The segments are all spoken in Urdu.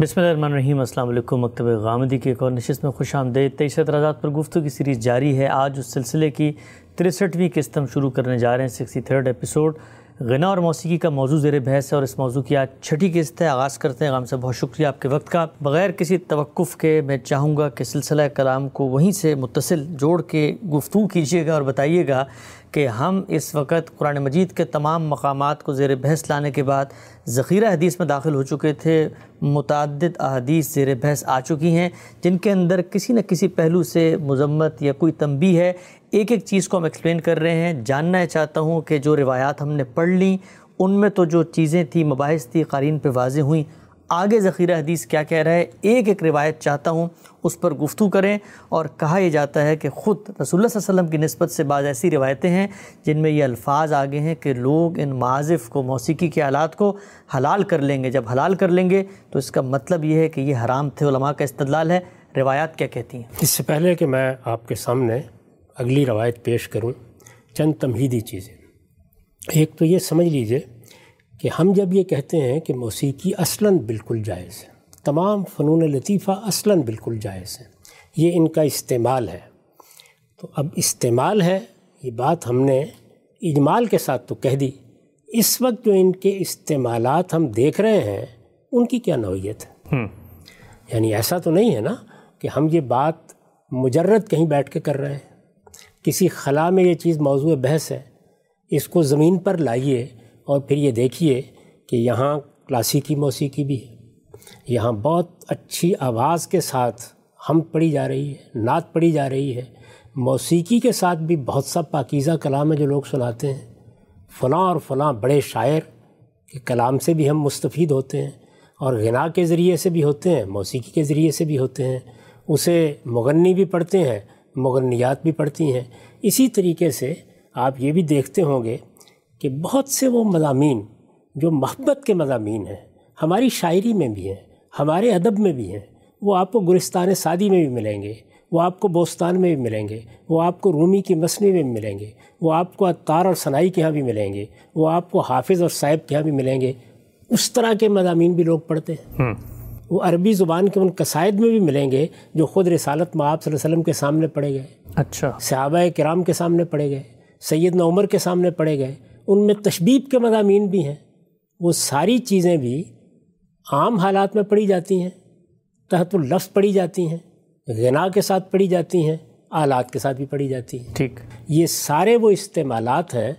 بسم اللہ الرحمن الرحیم، السلام علیکم، مکتب غامدی کی ایک اور نشست میں خوش آمدید۔ تیئیس اعتراضات پر گفتگو کی سیریز جاری ہے۔ آج اس سلسلے کی تریسٹھویں قسط ہم شروع کرنے جا رہے ہیں۔ سکسٹی تھرڈ ایپیسوڈ غنا اور موسیقی کا موضوع زیر بحث ہے اور اس موضوع کی آج چھٹی قسط ہے آغاز کرتے ہیں۔ غام سے بہت شکریہ آپ کے وقت کا۔ بغیر کسی توقف کے میں چاہوں گا کہ سلسلہ کلام کو وہیں سے متصل جوڑ کے گفتگو کیجیے گا اور بتائیے گا کہ ہم اس وقت قرآن مجید کے تمام مقامات کو زیر بحث لانے کے بعد ذخیرہ حدیث میں داخل ہو چکے تھے۔ متعدد احادیث زیر بحث آ چکی ہیں، جن کے اندر کسی نہ کسی پہلو سے مذمت یا کوئی تنبیہ ہے۔ ایک ایک چیز کو ہم ایکسپلین کر رہے ہیں۔ جاننا چاہتا ہوں کہ جو روایات ہم نے پڑھ لیں، ان میں تو جو چیزیں تھیں، مباحث تھی قارین پہ واضح ہوئیں۔ آگے ذخیرہ حدیث کیا کہہ رہا ہے؟ ایک ایک روایت چاہتا ہوں، اس پر گفتگو کریں۔ اور کہا یہ جاتا ہے کہ خود رسول اللہ صلی اللہ علیہ وسلم کی نسبت سے بعض ایسی روایتیں ہیں جن میں یہ الفاظ آگے ہیں کہ لوگ ان معازف کو، موسیقی کے آلات کو حلال کر لیں گے۔ جب حلال کر لیں گے تو اس کا مطلب یہ ہے کہ یہ حرام تھے، علماء کا استدلال ہے۔ روایات کیا کہتی ہیں؟ اس سے پہلے کہ میں آپ کے سامنے اگلی روایت پیش کروں چند تمہیدی چیزیں۔ ایک تو یہ سمجھ لیجیے کہ ہم جب یہ کہتے ہیں کہ موسیقی اصلاً بالکل جائز ہے تمام فنون لطیفہ اصلاً بالکل جائز ہے یہ ان کا استعمال ہے۔ تو اب استعمال ہے یہ بات ہم نے اجمال کے ساتھ تو کہہ دی۔ اس وقت جو ان کے استعمالات ہم دیکھ رہے ہیں ان کی کیا نوعیت ہے؟ یعنی ایسا تو نہیں ہے نا کہ ہم یہ بات مجرد کہیں بیٹھ کے کر رہے ہیں۔ کسی خلا میں یہ چیز موضوع بحث ہے، اس کو زمین پر لائیے اور پھر یہ دیکھیے کہ یہاں کلاسیکی موسیقی بھی ہے۔ یہاں بہت اچھی آواز کے ساتھ ہم پڑھی جا رہی ہے، نعت پڑھی جا رہی ہے۔ موسیقی کے ساتھ بھی بہت سا پاکیزہ کلام ہے جو لوگ سناتے ہیں۔ فلاں اور فلاں بڑے شاعر کے کلام سے بھی ہم مستفید ہوتے ہیں اور غنا کے ذریعے سے بھی ہوتے ہیں، موسیقی کے ذریعے سے بھی ہوتے ہیں۔ اسے مغنی بھی پڑھتے ہیں مغنیات بھی پڑھتی ہیں۔ اسی طریقے سے آپ یہ بھی دیکھتے ہوں گے کہ بہت سے وہ مضامین جو محبت کے مضامین ہیں، ہماری شاعری میں بھی ہیں، ہمارے ادب میں بھی ہیں، وہ آپ کو گلستان سعدی میں بھی ملیں گے، وہ آپ کو بوستان میں بھی ملیں گے، وہ آپ کو رومی کی مصنوعی میں بھی ملیں گے، وہ آپ کو اتار اور ثنائی کے ہاں بھی ملیں گے، وہ آپ کو حافظ اور صاحب کے ہاں بھی ملیں گے۔ اس طرح کے مضامین بھی لوگ پڑھتے ہیں۔ وہ عربی زبان کے ان قصائد میں بھی ملیں گے جو خود رسالت معاب صلی اللہ علیہ وسلم کے سامنے پڑھے گئے۔ اچھا۔ صحابہ کرام کے سامنے پڑھے گئے۔ سید عمر کے سامنے پڑھے گئے۔ ان میں تشبیب کے مضامین بھی ہیں۔ وہ ساری چیزیں بھی عام حالات میں پڑھی جاتی ہیں۔ تحت اللفظ پڑھی جاتی ہیں۔ غنا کے ساتھ پڑھی جاتی ہیں۔ آلات کے ساتھ بھی پڑھی جاتی ہیں۔ ٹھیک۔ یہ سارے وہ استعمالات ہیں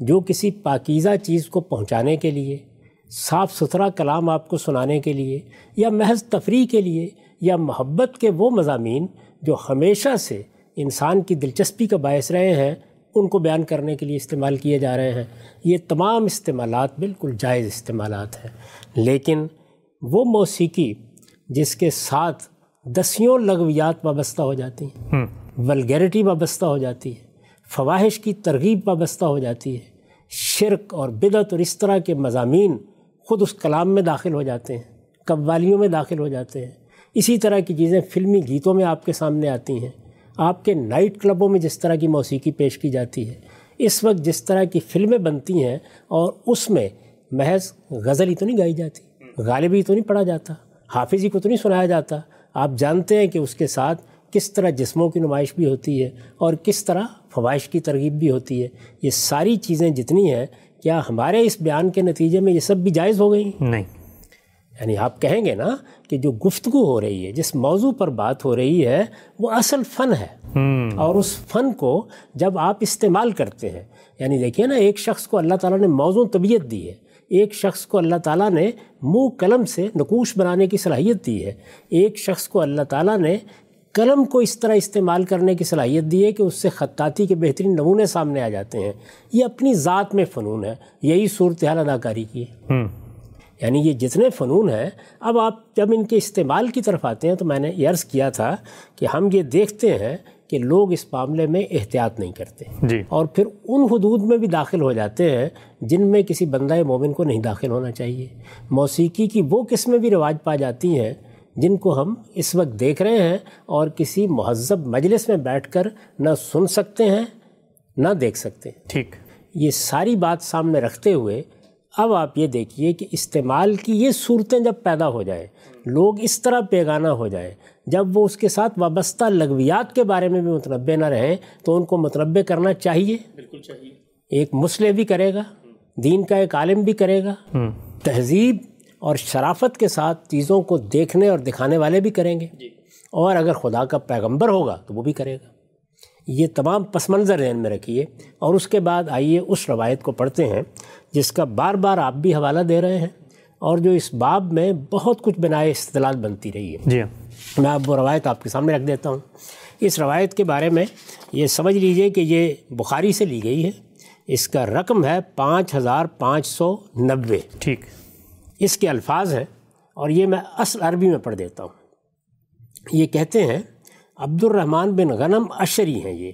جو کسی پاکیزہ چیز کو پہنچانے کے لیے صاف ستھرا کلام آپ کو سنانے کے لیے یا محض تفریح کے لیے یا محبت کے وہ مضامین جو ہمیشہ سے انسان کی دلچسپی کا باعث رہے ہیں ان کو بیان کرنے کے لیے استعمال کیے جا رہے ہیں۔ یہ تمام استعمالات بالکل جائز استعمالات ہیں۔ لیکن وہ موسیقی جس کے ساتھ دسیوں لغویات وابستہ ہو جاتی ہیں ولگیرٹی وابستہ ہو جاتی ہے فواہش کی ترغیب وابستہ ہو جاتی ہے شرک اور بدعت اور اس طرح کے مضامین خود اس کلام میں داخل ہو جاتے ہیں، قوالیوں میں داخل ہو جاتے ہیں۔ اسی طرح کی چیزیں فلمی گیتوں میں آپ کے سامنے آتی ہیں۔ آپ کے نائٹ کلبوں میں جس طرح کی موسیقی پیش کی جاتی ہے، اس وقت جس طرح کی فلمیں بنتی ہیں اور اس میں محض غزل ہی تو نہیں گائی جاتی غالبی تو نہیں پڑھا جاتا حافظی کو تو نہیں سنایا جاتا۔ آپ جانتے ہیں کہ اس کے ساتھ کس طرح جسموں کی نمائش بھی ہوتی ہے اور کس طرح فوائش کی ترغیب بھی ہوتی ہے۔ یہ ساری چیزیں جتنی ہیں کیا ہمارے اس بیان کے نتیجے میں یہ سب بھی جائز ہو گئی؟ نہیں۔ یعنی آپ کہیں گے نا کہ جو گفتگو ہو رہی ہے جس موضوع پر بات ہو رہی ہے وہ اصل فن ہے۔ اور اس فن کو جب آپ استعمال کرتے ہیں یعنی دیکھیے نا ایک شخص کو اللہ تعالیٰ نے موضوع طبیعت دی ہے ایک شخص کو اللہ تعالیٰ نے منہ قلم سے نقوش بنانے کی صلاحیت دی ہے ایک شخص کو اللہ تعالیٰ نے قلم کو اس طرح استعمال کرنے کی صلاحیت دی ہے کہ اس سے خطاطی کے بہترین نمونے سامنے آ جاتے ہیں۔ یہ اپنی ذات میں فنون ہے۔ یہی صورتحال اداکاری کی ہے۔ یعنی یہ جتنے فنون ہیں اب آپ جب ان کے استعمال کی طرف آتے ہیں تو میں نے یہ عرض کیا تھا کہ ہم یہ دیکھتے ہیں کہ لوگ اس معاملے میں احتیاط نہیں کرتے۔ جی۔ اور پھر ان حدود میں بھی داخل ہو جاتے ہیں جن میں کسی بندہ مومن کو نہیں داخل ہونا چاہیے۔ موسیقی کی وہ قسمیں بھی رواج پا جاتی ہیں جن کو ہم اس وقت دیکھ رہے ہیں اور کسی مہذب مجلس میں بیٹھ کر نہ سن سکتے ہیں نہ دیکھ سکتے۔ ہیں ٹھیک۔ یہ ساری بات سامنے رکھتے ہوئے اب آپ یہ دیکھیے کہ استعمال کی یہ صورتیں جب پیدا ہو جائیں لوگ اس طرح پیگانہ ہو جائیں جب وہ اس کے ساتھ وابستہ لغویات کے بارے میں بھی متنبع نہ رہیں تو ان کو متنبع کرنا چاہیے۔ بالکل چاہیے۔ ایک مسلح بھی کرے گا دین کا ایک عالم بھی کرے گا۔ تہذیب اور شرافت کے ساتھ چیزوں کو دیکھنے اور دکھانے والے بھی کریں گے۔ اور اگر خدا کا پیغمبر ہوگا تو وہ بھی کرے گا۔ یہ تمام پس منظر ذہن میں رکھیے۔ اور اس کے بعد آئیے اس روایت کو پڑھتے ہیں جس کا بار بار آپ بھی حوالہ دے رہے ہیں اور جو اس باب میں بہت کچھ بنائے استدلال بنتی رہی ہے۔ جی۔ میں اب وہ روایت آپ کے سامنے رکھ دیتا ہوں۔ اس روایت کے بارے میں یہ سمجھ لیجیے کہ یہ بخاری سے لی گئی ہے۔ اس کا رقم ہے پانچ ہزار پانچ سو نوے۔ ٹھیک۔ اس کے الفاظ ہیں اور یہ میں اصل عربی میں پڑھ دیتا ہوں۔ یہ کہتے ہیں عبد الرحمن بن غنم اشری ہیں یہ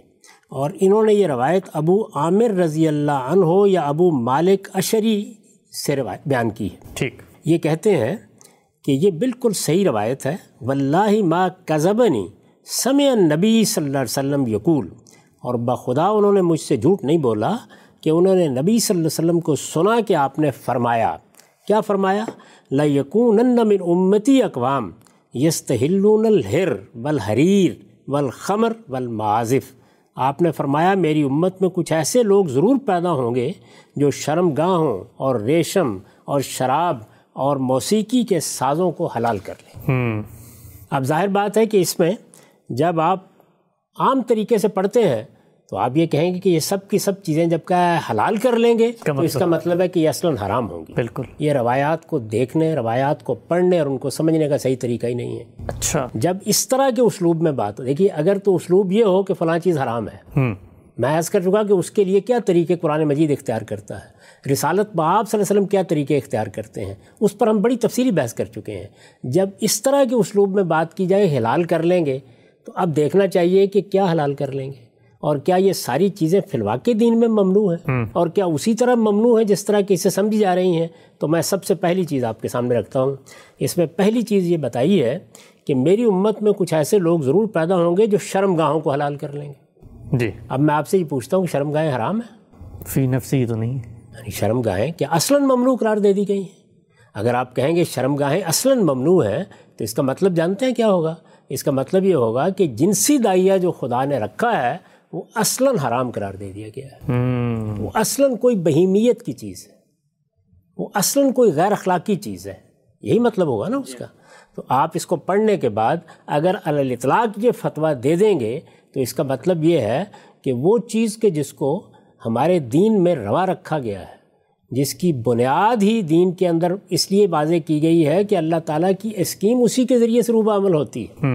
اور انہوں نے یہ روایت ابو عامر رضی اللہ عنہ یا ابو مالک اشری سے روایت بیان کی ہے۔ ٹھیک۔ یہ کہتے ہیں کہ یہ بالکل صحیح روایت ہے۔ واللہ ما کذبنی سمع نبی صلی اللہ علیہ وسلم یقول اور بخدا انہوں نے مجھ سے جھوٹ نہیں بولا کہ انہوں نے نبی صلی اللہ علیہ وسلم کو سنا کہ آپ نے فرمایا۔ کیا فرمایا؟ لَيَكُونَنَّ مِنْ أُمَّتِي اقوام یستحلون الحر والحریر والخمر والمعازف۔ آپ نے فرمایا میری امت میں کچھ ایسے لوگ ضرور پیدا ہوں گے جو شرم گاہوں اور ریشم اور شراب اور موسیقی کے سازوں کو حلال کر لیں۔ اب ظاہر بات ہے کہ اس میں جب آپ عام طریقے سے پڑھتے ہیں تو آپ یہ کہیں گے کہ یہ سب کی سب چیزیں جب کا حلال کر لیں گے تو اس کا مطلب ہے کہ یہ اصلاً حرام ہوں گی۔ بالکل۔ یہ روایات کو دیکھنے روایات کو پڑھنے اور ان کو سمجھنے کا صحیح طریقہ ہی نہیں ہے۔ اچھا۔ جب اس طرح کے اسلوب میں بات ہو دیکھیے اگر تو اسلوب یہ ہو کہ فلاں چیز حرام ہے۔ میں عرض کر چکا کہ اس کے لیے کیا طریقے قرآن مجید اختیار کرتا ہے؟ رسالت باب صلی اللہ علیہ وسلم کیا طریقے اختیار کرتے ہیں؟ اس پر ہم بڑی تفصیلی بحث کر چکے ہیں۔ جب اس طرح کے اسلوب میں بات کی جائے حلال کر لیں گے تو اب دیکھنا چاہیے کہ کیا حلال کر لیں گے۔ اور کیا یہ ساری چیزیں فی الواقع دین میں ممنوع ہیں؟ اور کیا اسی طرح ممنوع ہے جس طرح کی اسے سمجھی جا رہی ہیں؟ تو میں سب سے پہلی چیز آپ کے سامنے رکھتا ہوں۔ اس میں پہلی چیز یہ بتائی ہے کہ میری امت میں کچھ ایسے لوگ ضرور پیدا ہوں گے جو شرم گاہوں کو حلال کر لیں گے۔ جی۔ اب میں آپ سے یہ پوچھتا ہوں کہ شرم گاہیں حرام ہیں؟ فی نفسی تو نہیں۔ یعنی شرم گاہیں کیا اصلاً ممنوع قرار دے دی گئی ہیں۔ اگر آپ کہیں گے شرم گاہیں اصلاً ممنوع ہیں تو اس کا مطلب جانتے ہیں کیا ہوگا؟ اس کا مطلب یہ ہوگا کہ جنسی دائیا جو خدا نے رکھا ہے وہ اصلاً حرام قرار دے دیا گیا ہے۔ وہ اصلاً کوئی بہیمیت کی چیز ہے۔ وہ اصلاً کوئی غیر اخلاقی چیز ہے۔ یہی مطلب ہوگا نا اس کا۔ تو آپ اس کو پڑھنے کے بعد اگر علی اطلاق یہ فتویٰ دے دیں گے تو اس کا مطلب یہ ہے کہ وہ چیز کہ جس کو ہمارے دین میں روا رکھا گیا ہے جس کی بنیاد ہی دین کے اندر اس لیے واضح کی گئی ہے کہ اللہ تعالیٰ کی اسکیم اسی کے ذریعے سے روبہ عمل ہوتی ہے۔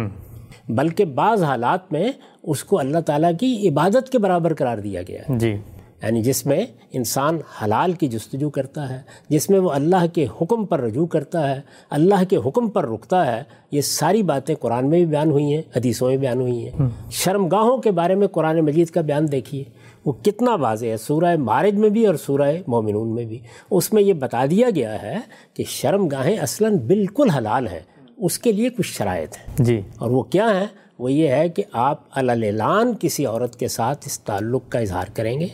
بلکہ بعض حالات میں اس کو اللہ تعالیٰ کی عبادت کے برابر قرار دیا گیا ہے۔ جی۔ یعنی جس میں انسان حلال کی جستجو کرتا ہے جس میں وہ اللہ کے حکم پر رجوع کرتا ہے اللہ کے حکم پر رکتا ہے یہ ساری باتیں قرآن میں بھی بیان ہوئی ہیں حدیثوں میں بیان ہوئی ہیں۔ شرم گاہوں کے بارے میں قرآن مجید کا بیان دیکھیے وہ کتنا واضح ہے سورہ مارج میں بھی اور سورہ مومنون میں بھی۔ اس میں یہ بتا دیا گیا ہے کہ شرم گاہیں اصلاً بالکل حلال ہیں اس کے لیے کچھ شرائط ہیں۔ جی۔ اور وہ کیا ہیں؟ وہ یہ ہے کہ آپ علان کسی عورت کے ساتھ اس تعلق کا اظہار کریں گے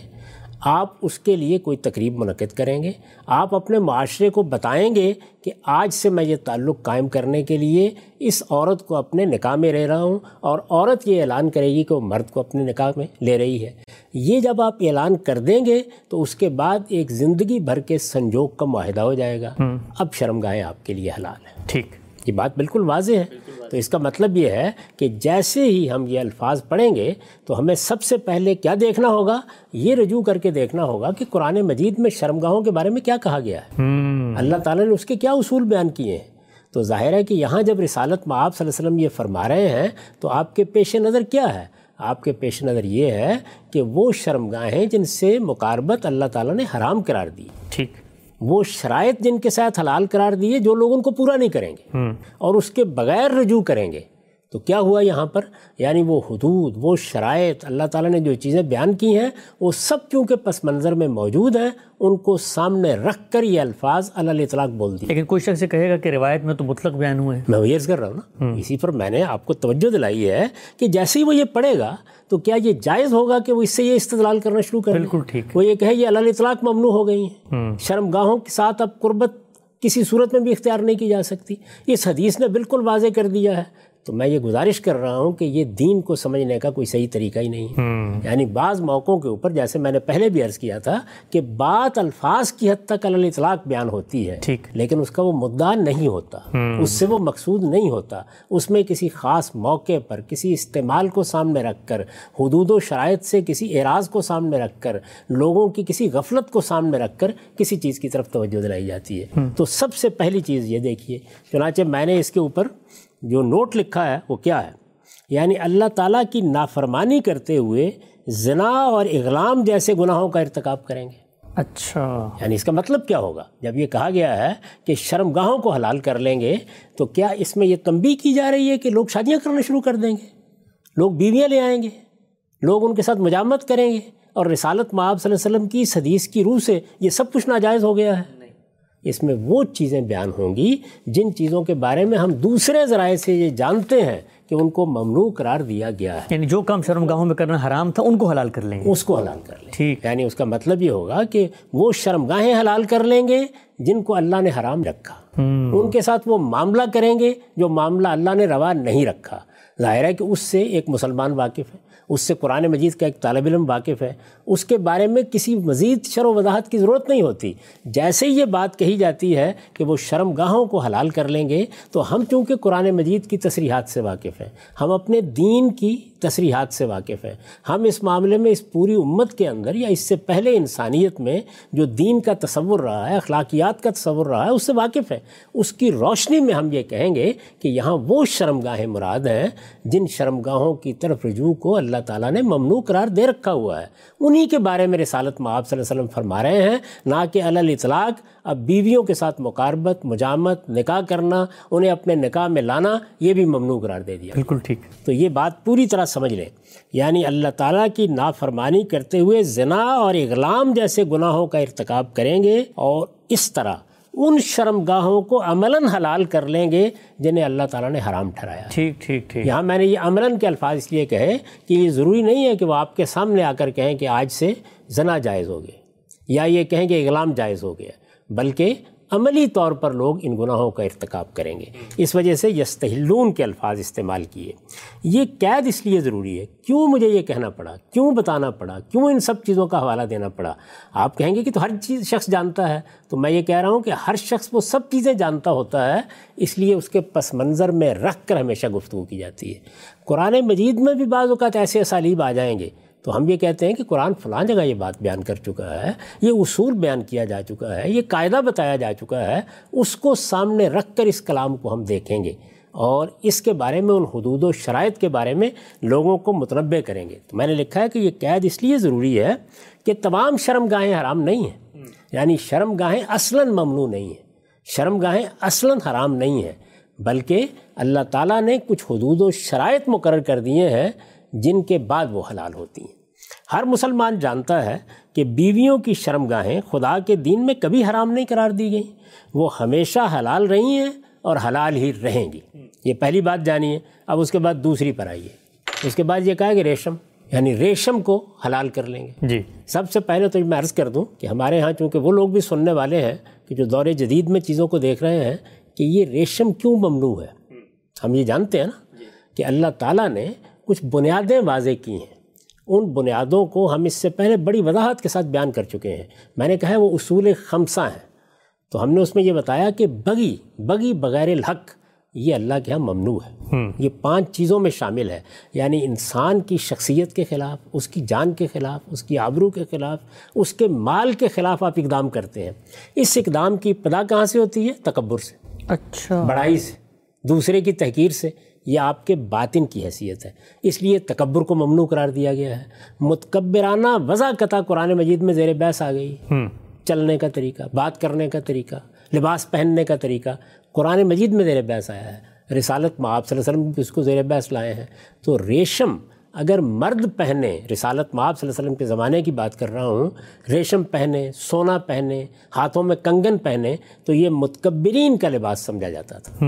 آپ اس کے لیے کوئی تقریب منعقد کریں گے آپ اپنے معاشرے کو بتائیں گے کہ آج سے میں یہ تعلق قائم کرنے کے لیے اس عورت کو اپنے نکاح میں رہ رہا ہوں اور عورت یہ اعلان کرے گی کہ وہ مرد کو اپنے نکاح میں لے رہی ہے۔ یہ جب آپ اعلان کر دیں گے تو اس کے بعد ایک زندگی بھر کے سنجوگ کا معاہدہ ہو جائے گا۔ اب شرم گاہیں آپ کے لیے حلال ہیں ٹھیک۔ یہ بات بالکل واضح ہے۔ تو اس کا مطلب یہ ہے کہ جیسے ہی ہم یہ الفاظ پڑھیں گے تو ہمیں سب سے پہلے کیا دیکھنا ہوگا؟ یہ رجوع کر کے دیکھنا ہوگا کہ قرآن مجید میں شرمگاہوں کے بارے میں کیا کہا گیا ہے۔ اللہ تعالیٰ نے اس کے کیا اصول بیان کیے ہیں؟ تو ظاہر ہے کہ یہاں جب رسالت میں آپ صلی اللہ علیہ وسلم یہ فرما رہے ہیں تو آپ کے پیش نظر کیا ہے؟ آپ کے پیش نظر یہ ہے کہ وہ شرمگاہیں جن سے مقاربت اللہ تعالیٰ نے حرام قرار دی۔ ٹھیک۔ وہ شرائط جن کے ساتھ حلال قرار دیے جو لوگ ان کو پورا نہیں کریں گے اور اس کے بغیر رجوع کریں گے۔ تو کیا ہوا یہاں پر؟ یعنی وہ حدود وہ شرائط اللہ تعالیٰ نے جو چیزیں بیان کی ہیں وہ سب چونکہ پس منظر میں موجود ہیں ان کو سامنے رکھ کر یہ الفاظ اللہ اطلاق بول دی لیکن کوئی شخص یہ کہے گا کہ روایت میں تو مطلق بیان ہوئے ہیں۔ میں عرض کر رہا ہوں نا اسی پر میں نے آپ کو توجہ دلائی ہے کہ جیسے ہی وہ یہ پڑھے گا تو کیا یہ جائز ہوگا کہ وہ اس سے یہ استدلال کرنا شروع کر بالکل ٹھیک۔ وہ یہ کہے یہ اللہ اطلاق ممنوع ہو گئی ہیں۔ شرم گاہوں کے ساتھ اب قربت کسی صورت میں بھی اختیار نہیں کی جا سکتی۔ اس حدیث نے بالکل واضح کر دیا ہے۔ تو میں یہ گزارش کر رہا ہوں کہ یہ دین کو سمجھنے کا کوئی صحیح طریقہ ہی نہیں ہے۔ یعنی بعض موقعوں کے اوپر جیسے میں نے پہلے بھی عرض کیا تھا کہ بات الفاظ کی حد تک علی اطلاق بیان ہوتی ہے لیکن اس کا وہ مدعا نہیں ہوتا۔ اس سے وہ مقصود نہیں ہوتا۔ اس میں کسی خاص موقع پر کسی استعمال کو سامنے رکھ کر حدود و شرائط سے کسی اعراض کو سامنے رکھ کر لوگوں کی کسی غفلت کو سامنے رکھ کر کسی چیز کی طرف توجہ دلائی جاتی ہے۔ تو سب سے پہلی چیز یہ دیکھیے چنانچہ میں نے اس کے اوپر جو نوٹ لکھا ہے وہ کیا ہے؟ یعنی اللہ تعالیٰ کی نافرمانی کرتے ہوئے زنا اور اغلام جیسے گناہوں کا ارتکاب کریں گے۔ اچھا۔ یعنی اس کا مطلب کیا ہوگا؟ جب یہ کہا گیا ہے کہ شرم گاہوں کو حلال کر لیں گے تو کیا اس میں یہ تنبیہ کی جا رہی ہے کہ لوگ شادیاں کرنا شروع کر دیں گے؟ لوگ بیویاں لے آئیں گے؟ لوگ ان کے ساتھ مجامت کریں گے؟ اور رسالت معاب صلی اللہ علیہ وسلم کی اس حدیث کی روح سے یہ سب کچھ ناجائز ہو گیا ہے۔ اس میں وہ چیزیں بیان ہوں گی جن چیزوں کے بارے میں ہم دوسرے ذرائع سے یہ جانتے ہیں کہ ان کو ممنوع قرار دیا گیا ہے۔ یعنی جو کام شرم گاہوں میں کرنا حرام تھا ان کو حلال کر لیں گے۔ اس کو حلال کر لیں ٹھیک۔ یعنی اس کا مطلب یہ ہوگا کہ وہ شرم گاہیں حلال کر لیں گے جن کو اللہ نے حرام رکھا۔ ان کے ساتھ وہ معاملہ کریں گے جو معاملہ اللہ نے روا نہیں رکھا۔ ظاہر ہے کہ اس سے ایک مسلمان واقف ہے، اس سے قرآن مجید کا ایک طالب علم واقف ہے۔ اس کے بارے میں کسی مزید شر و وضاحت کی ضرورت نہیں ہوتی۔ جیسے ہی یہ بات کہی جاتی ہے کہ وہ شرم گاہوں کو حلال کر لیں گے، تو ہم چونکہ قرآن مجید کی تصریحات سے واقف ہیں، ہم اپنے دین کی تصریحات سے واقف ہیں ہم اس معاملے میں اس پوری امت کے اندر یا اس سے پہلے انسانیت میں جو دین کا تصور رہا ہے، اخلاقیات کا تصور رہا ہے، اس سے واقف ہے۔ اس کی روشنی میں ہم یہ کہیں گے کہ یہاں وہ شرم گاہیں مراد ہیں جن شرم گاہوں کی طرف رجوع کو اللہ تعالیٰ نے ممنوع قرار دے رکھا ہوا ہے۔ انہی کے بارے میں رسالت معاب صلی اللہ علیہ وسلم فرما رہے ہیں، نہ کہ الاطلاق اب بیویوں کے ساتھ مقاربت مجامت نکاح کرنا انہیں اپنے نکاح میں لانا یہ بھی ممنوع قرار دے دیا۔ بالکل ٹھیک۔ تو یہ بات پوری طرح سمجھ لیں۔ یعنی اللہ تعالیٰ کی نافرمانی کرتے ہوئے زنا اور اغلام جیسے گناہوں کا ارتکاب کریں گے اور اس طرح ان شرم گاہوں کو عملاً حلال کر لیں گے جنہیں اللہ تعالیٰ نے حرام ٹھہرایا۔ ٹھیک ٹھیک ٹھیک۔ یہاں میں نے یہ عملاً کے الفاظ اس لیے کہے کہ یہ ضروری نہیں ہے کہ وہ آپ کے سامنے آ کر کہیں کہ آج سے زنا جائز ہو گیا یا یہ کہیں کہ اغلام جائز ہو گیا۔ بلکہ عملی طور پر لوگ ان گناہوں کا ارتکاب کریں گے۔ اس وجہ سے یستحلون کے الفاظ استعمال کیے۔ یہ قید اس لیے ضروری ہے، کیوں مجھے یہ کہنا پڑا؟ کیوں بتانا پڑا؟ کیوں ان سب چیزوں کا حوالہ دینا پڑا؟ آپ کہیں گے کہ تو ہر چیز شخص جانتا ہے۔ تو میں یہ کہہ رہا ہوں کہ ہر شخص وہ سب چیزیں جانتا ہوتا ہے، اس لیے اس کے پس منظر میں رکھ کر ہمیشہ گفتگو کی جاتی ہے۔ قرآن مجید میں بھی بعض اوقات ایسے اسالیب آ جائیں گے تو ہم یہ کہتے ہیں کہ قرآن فلاں جگہ یہ بات بیان کر چکا ہے، یہ اصول بیان کیا جا چکا ہے، یہ قاعدہ بتایا جا چکا ہے، اس کو سامنے رکھ کر اس کلام کو ہم دیکھیں گے اور اس کے بارے میں، ان حدود و شرائط کے بارے میں لوگوں کو متنوع کریں گے۔ تو میں نے لکھا ہے کہ یہ قید اس لیے ضروری ہے کہ تمام شرم گاہیں حرام نہیں ہیں۔ یعنی شرم گاہیں اصلاً ممنوع نہیں ہیں۔ شرم گاہیں اصلاً حرام نہیں ہیں۔ بلکہ اللہ تعالیٰ نے کچھ حدود و شرائط مقرر کر دیے ہیں جن کے بعد وہ حلال ہوتی ہیں۔ ہر مسلمان جانتا ہے کہ بیویوں کی شرم گاہیں خدا کے دین میں کبھی حرام نہیں قرار دی گئیں۔ وہ ہمیشہ حلال رہی ہیں اور حلال ہی رہیں گی۔ یہ پہلی بات جانیے اب اس کے بعد دوسری پر آئیے۔ اس کے بعد یہ کہا کہ ریشم یعنی ریشم کو حلال کر لیں گے۔ جی۔ سب سے پہلے تو میں عرض کر دوں کہ ہمارے ہاں چونکہ وہ لوگ بھی سننے والے ہیں کہ جو دور جدید میں چیزوں کو دیکھ رہے ہیں کہ یہ ریشم کیوں ممنوع ہے؟ ہم یہ جانتے ہیں نا کہ اللہ تعالیٰ نے کچھ بنیادیں واضح کی ہیں۔ ان بنیادوں کو ہم اس سے پہلے بڑی وضاحت کے ساتھ بیان کر چکے ہیں۔ میں نے کہا ہے وہ اصول خمسہ ہیں۔ تو ہم نے اس میں یہ بتایا کہ بگی بگی بغیر الحق یہ اللہ کے ہاں ممنوع ہے۔ یہ پانچ چیزوں میں شامل ہے۔ یعنی انسان کی شخصیت کے خلاف اس کی جان کے خلاف اس کی آبرو کے خلاف اس کے مال کے خلاف آپ اقدام کرتے ہیں۔ اس اقدام کی ابتدا کہاں سے ہوتی ہے؟ تکبر سے۔ اچھا۔ بڑائی سے دوسرے کی تحقیر سے۔ یہ آپ کے باطن کی حیثیت ہے۔ اس لیے تکبر کو ممنوع قرار دیا گیا ہے۔ متکبرانہ وضع قطع قرآن مجید میں زیر بحث آ گئی۔ چلنے کا طریقہ بات کرنے کا طریقہ لباس پہننے کا طریقہ قرآن مجید میں زیر بحث آیا ہے۔ رسالت میں آپ صلی اللہ علیہ وسلم اس کو زیر بحث لائے ہیں۔ تو ریشم اگر مرد پہنے رسالت آپ صلی اللہ علیہ وسلم کے زمانے کی بات کر رہا ہوں ریشم پہنے سونا پہنے ہاتھوں میں کنگن پہنے تو یہ متکبرین کا لباس سمجھا جاتا تھا۔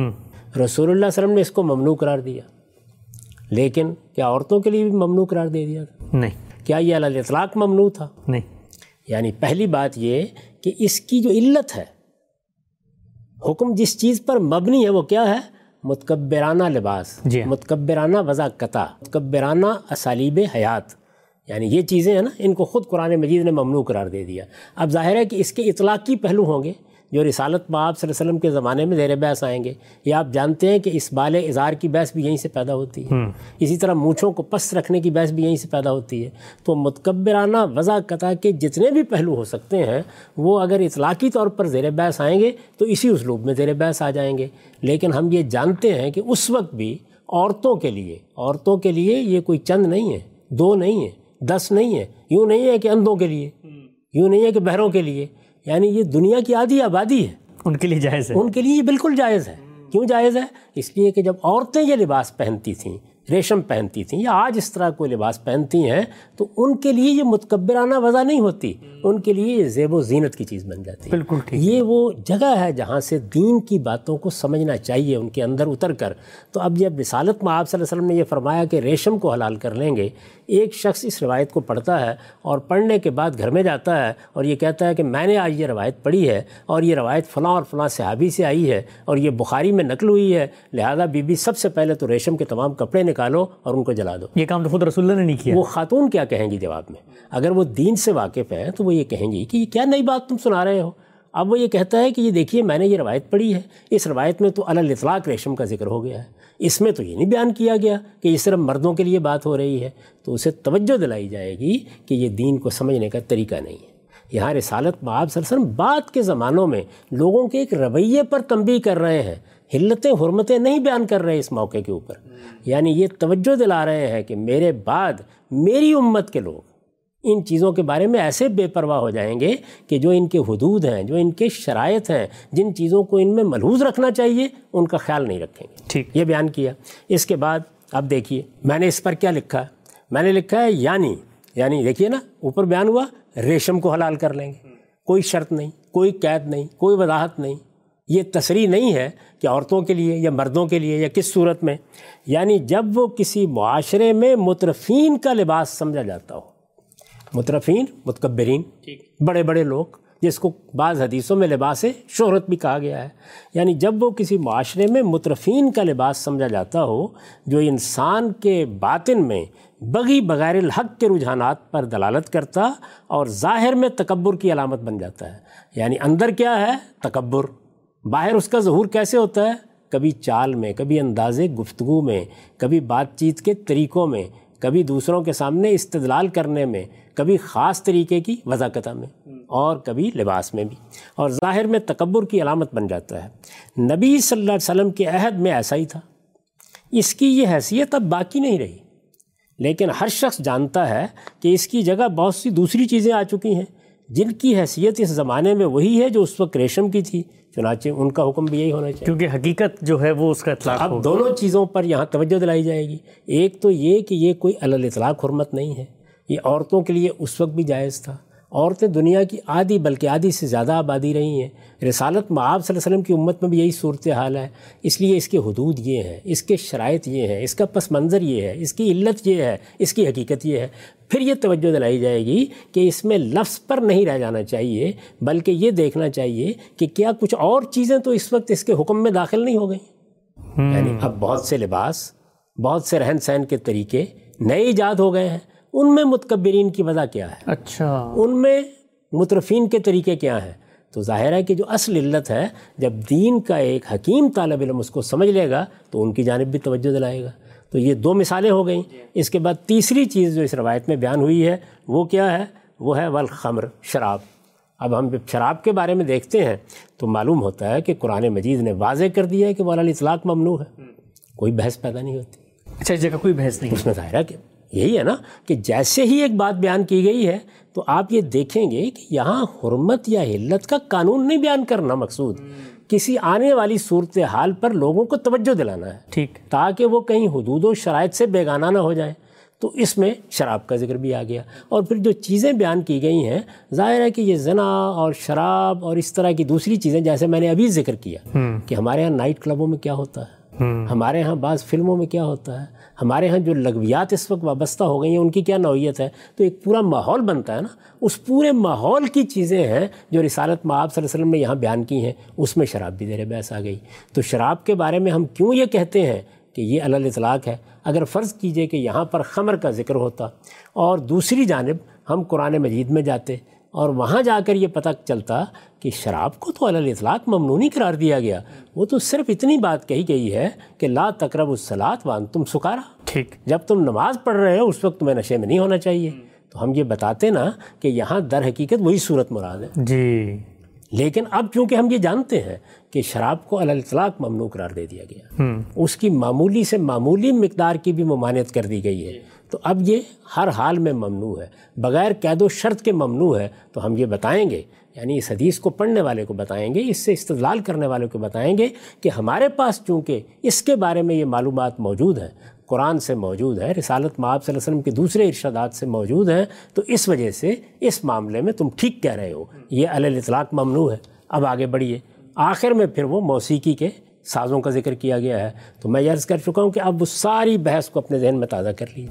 رسول اللہ علیہ وسلم نے اس کو ممنوع قرار دیا۔ لیکن کیا عورتوں کے لیے بھی ممنوع قرار دے دیا تھا نہیں۔ کیا یہ علی اطلاق ممنوع تھا؟ نہیں۔ یعنی پہلی بات یہ کہ اس کی جو علت ہے حکم جس چیز پر مبنی ہے وہ کیا ہے؟ متکبرانہ لباس جی ہاں۔ متکبرانہ قطع متکبرانہ اسالیب حیات۔ یعنی یہ چیزیں ہیں نا ان کو خود قرآن مجید نے ممنوع قرار دے دیا۔ اب ظاہر ہے کہ اس کے اطلاقی پہلو ہوں گے۔ جو رسالت میں آپ صلی اللہ علیہ وسلم کے زمانے میں زیر بحث آئیں گے یہ آپ جانتے ہیں کہ اس بال اظہار کی بحث بھی یہیں سے پیدا ہوتی ہے۔ اسی طرح مونچھوں کو پس رکھنے کی بحث بھی یہیں سے پیدا ہوتی ہے۔ تو متکبرانہ وضع قطع کے جتنے بھی پہلو ہو سکتے ہیں وہ اگر اطلاقی طور پر زیر بحث آئیں گے تو اسی اسلوب میں زیر بحث آ جائیں گے۔ لیکن ہم یہ جانتے ہیں کہ اس وقت بھی عورتوں کے لیے عورتوں کے لیے یہ کوئی چند نہیں ہے دو نہیں ہے دس نہیں ہے۔ یوں نہیں ہے کہ اندھوں کے لیے یوں نہیں ہے کہ بہروں کے لیے۔ یعنی یہ دنیا کی آدھی آبادی ہے۔ ان کے لیے جائز ہے۔ ان کے لیے یہ بالکل جائز ہے۔ کیوں جائز ہے؟ اس لیے کہ جب عورتیں یہ لباس پہنتی تھیں ریشم پہنتی تھیں یا آج اس طرح کوئی لباس پہنتی ہیں تو ان کے لیے یہ متکبرانہ وضع نہیں ہوتی۔ ان کے لیے یہ زیب و زینت کی چیز بن جاتی ہے۔ بالکل ٹھیک۔ یہ وہ جگہ ہے جہاں سے دین کی باتوں کو سمجھنا چاہیے ان کے اندر اتر کر۔ تو اب جب رسالت میں آپ صلی اللہ علیہ وسلم نے یہ فرمایا کہ ریشم کو حلال کر لیں گے ایک شخص اس روایت کو پڑھتا ہے اور پڑھنے کے بعد گھر میں جاتا ہے اور یہ کہتا ہے کہ میں نے آج یہ روایت پڑھی ہے اور یہ روایت فلاں اور فلاں صحابی سے آئی ہے اور یہ بخاری میں نقل ہوئی ہے لہذا بی بی سب سے پہلے تو ریشم کے تمام کپڑے نکالو اور ان کو جلا دو۔ یہ کام تو خود رسول اللہ نے نہیں کیا۔ وہ خاتون کیا کہیں گی جواب میں؟ اگر وہ دین سے واقف ہیں تو وہ یہ کہیں گی کہ یہ کیا نئی بات تم سنا رہے ہو؟ اب وہ یہ کہتا ہے کہ یہ دیکھیے میں نے یہ روایت پڑھی ہے، اس روایت میں تو الاطلاق ریشم کا ذکر ہو گیا ہے۔ اس میں تو یہ نہیں بیان کیا گیا کہ یہ صرف مردوں کے لیے بات ہو رہی ہے، تو اسے توجہ دلائی جائے گی کہ یہ دین کو سمجھنے کا طریقہ نہیں ہے۔ یہاں رسالت میں آپ وسلم بعد کے زمانوں میں لوگوں کے ایک رویے پر تنبیہ کر رہے ہیں۔ حلتیں حرمتیں نہیں بیان کر رہے اس موقع کے اوپر۔ یعنی یہ توجہ دلا رہے ہیں کہ میرے بعد میری امت کے لوگ ان چیزوں کے بارے میں ایسے بے پرواہ ہو جائیں گے کہ جو ان کے حدود ہیں جو ان کے شرائط ہیں جن چیزوں کو ان میں ملحوظ رکھنا چاہیے ان کا خیال نہیں رکھیں گے۔ ٹھیک۔ یہ بیان کیا۔ اس کے بعد اب دیکھیے میں نے اس پر کیا لکھا؟ ہے میں نے لکھا ہے یعنی یعنی دیکھیے نا اوپر بیان ہوا ریشم کو حلال کر لیں گے۔ کوئی شرط نہیں کوئی قید نہیں کوئی وضاحت نہیں۔ یہ تصریح نہیں ہے کہ عورتوں کے لیے یا مردوں کے لیے یا کس صورت میں۔ یعنی جب وہ کسی معاشرے میں مترفین کا لباس سمجھا جاتا ہو مترفین متکبرین بڑے بڑے لوگ جس کو بعض حدیثوں میں لباس شہرت بھی کہا گیا ہے۔ یعنی جب وہ کسی معاشرے میں مترفین کا لباس سمجھا جاتا ہو جو انسان کے باطن میں بغی بغیر الحق کے رجحانات پر دلالت کرتا اور ظاہر میں تکبر کی علامت بن جاتا ہے۔ یعنی اندر کیا ہے؟ تکبر۔ باہر اس کا ظہور کیسے ہوتا ہے؟ کبھی چال میں کبھی انداز گفتگو میں کبھی بات چیت کے طریقوں میں کبھی دوسروں کے سامنے استدلال کرنے میں کبھی خاص طریقے کی وضاقتہ میں اور کبھی لباس میں بھی۔ اور ظاہر میں تکبر کی علامت بن جاتا ہے۔ نبی صلی اللہ علیہ وسلم کے عہد میں ایسا ہی تھا۔ اس کی یہ حیثیت اب باقی نہیں رہی۔ لیکن ہر شخص جانتا ہے کہ اس کی جگہ بہت سی دوسری چیزیں آ چکی ہیں۔ جن کی حیثیت اس زمانے میں وہی ہے جو اس وقت ریشم کی تھی۔ چنانچہ ان کا حکم بھی یہی ہونا چاہیے۔ کیونکہ حقیقت جو ہے وہ اس کا اطلاق اب دونوں چیزوں پر یہاں توجہ دلائی جائے گی۔ ایک تو یہ کہ یہ کوئی الاطلاق حرمت نہیں ہے۔ یہ عورتوں کے لیے اس وقت بھی جائز تھا۔ عورتیں دنیا کی آدھی بلکہ آدھی سے زیادہ آبادی رہی ہیں۔ رسالت آپ صلی اللہ علیہ وسلم کی امت میں بھی یہی صورت حال ہے۔ اس لیے اس کے حدود یہ ہیں اس کے شرائط یہ ہیں اس کا پس منظر یہ ہے اس کی علت یہ ہے اس کی حقیقت یہ ہے۔ پھر یہ توجہ دلائی جائے گی کہ اس میں لفظ پر نہیں رہ جانا چاہیے بلکہ یہ دیکھنا چاہیے کہ کیا کچھ اور چیزیں تو اس وقت اس کے حکم میں داخل نہیں ہو گئیں۔ یعنی اب بہت سے لباس بہت سے رہن سہن کے طریقے نئے ایجاد ہو گئے ہیں۔ ان میں متکبرین کی وجہ کیا ہے؟ اچھا۔ ان میں مترفین کے طریقے کیا ہیں؟ تو ظاہر ہے کہ جو اصل علت ہے جب دین کا ایک حکیم طالب علم اس کو سمجھ لے گا تو ان کی جانب بھی توجہ دلائے گا۔ تو یہ دو مثالیں ہو گئیں۔ اس کے بعد تیسری چیز جو اس روایت میں بیان ہوئی ہے وہ کیا ہے؟ وہ ہے والخمر شراب۔ اب ہم جب شراب کے بارے میں دیکھتے ہیں تو معلوم ہوتا ہے کہ قرآن مجید نے واضح کر دیا ہے کہ والا اطلاق ممنوع ہے۔ کوئی بحث پیدا نہیں ہوتی۔ اچھا جگہ کوئی بحث نہیں اس میں ظاہر ہے کہ یہی ہے نا کہ جیسے ہی ایک بات بیان کی گئی ہے تو آپ یہ دیکھیں گے کہ یہاں حرمت یا حلت کا قانون نہیں بیان کرنا مقصود۔ کسی آنے والی صورت حال پر لوگوں کو توجہ دلانا ہے۔ ٹھیک۔ تاکہ وہ کہیں حدود و شرائط سے بیگانہ نہ ہو جائیں۔ تو اس میں شراب کا ذکر بھی آ گیا۔ اور پھر جو چیزیں بیان کی گئی ہیں ظاہر ہے کہ یہ زنا اور شراب اور اس طرح کی دوسری چیزیں جیسے میں نے ابھی ذکر کیا کہ ہمارے ہاں نائٹ کلبوں میں کیا ہوتا ہے؟ ہمارے ہاں بعض فلموں میں کیا ہوتا ہے، ہمارے ہاں جو لغویات اس وقت وابستہ ہو گئی ہیں، ان کی کیا نوعیت ہے؟ تو ایک پورا ماحول بنتا ہے نا۔ اس پورے ماحول کی چیزیں ہیں جو رسالت معاب صلی اللہ علیہ وسلم نے یہاں بیان کی ہیں، اس میں شراب بھی زیر بحث آ گئی۔ تو شراب کے بارے میں ہم کیوں یہ کہتے ہیں کہ یہ علل اطلاق ہے؟ اگر فرض کیجیے کہ یہاں پر خمر کا ذکر ہوتا اور دوسری جانب ہم قرآن مجید میں جاتے اور وہاں جا کر یہ پتہ چلتا کہ شراب کو تو علل اطلاق ممنونی قرار دیا گیا۔ وہ تو صرف اتنی بات کہی گئی ہے کہ لا تقرب الصلاط وان تم سکارا۔ ٹھیک۔ جب تم نماز پڑھ رہے ہو اس وقت تمہیں نشے میں نہیں ہونا چاہیے۔ تو ہم یہ بتاتے نا کہ یہاں در حقیقت وہی صورت مراد ہے۔ جی۔ لیکن اب چونکہ ہم یہ جانتے ہیں کہ شراب کو علل اطلاق ممنوع قرار دے دیا گیا۔ اس کی معمولی سے معمولی مقدار کی بھی ممانعت کر دی گئی ہے۔ تو اب یہ ہر حال میں ممنوع ہے۔ بغیر قید و شرط کے ممنوع ہے۔ تو ہم یہ بتائیں گے یعنی اس حدیث کو پڑھنے والے کو بتائیں گے، اس سے استدلال کرنے والے کو بتائیں گے کہ ہمارے پاس چونکہ اس کے بارے میں یہ معلومات موجود ہیں، قرآن سے موجود ہے رسالت معاب صلی اللہ علیہ وسلم کے دوسرے ارشادات سے موجود ہیں، تو اس وجہ سے اس معاملے میں تم ٹھیک کہہ رہے ہو۔ یہ علی ممنوع ہے۔ اب آگے بڑھیے۔ آخر میں پھر وہ موسیقی کے سازوں کا ذکر کیا گیا ہے، تو میں عرض کر چکا ہوں کہ اب وہ ساری بحث کو اپنے ذہن میں تازہ کر لی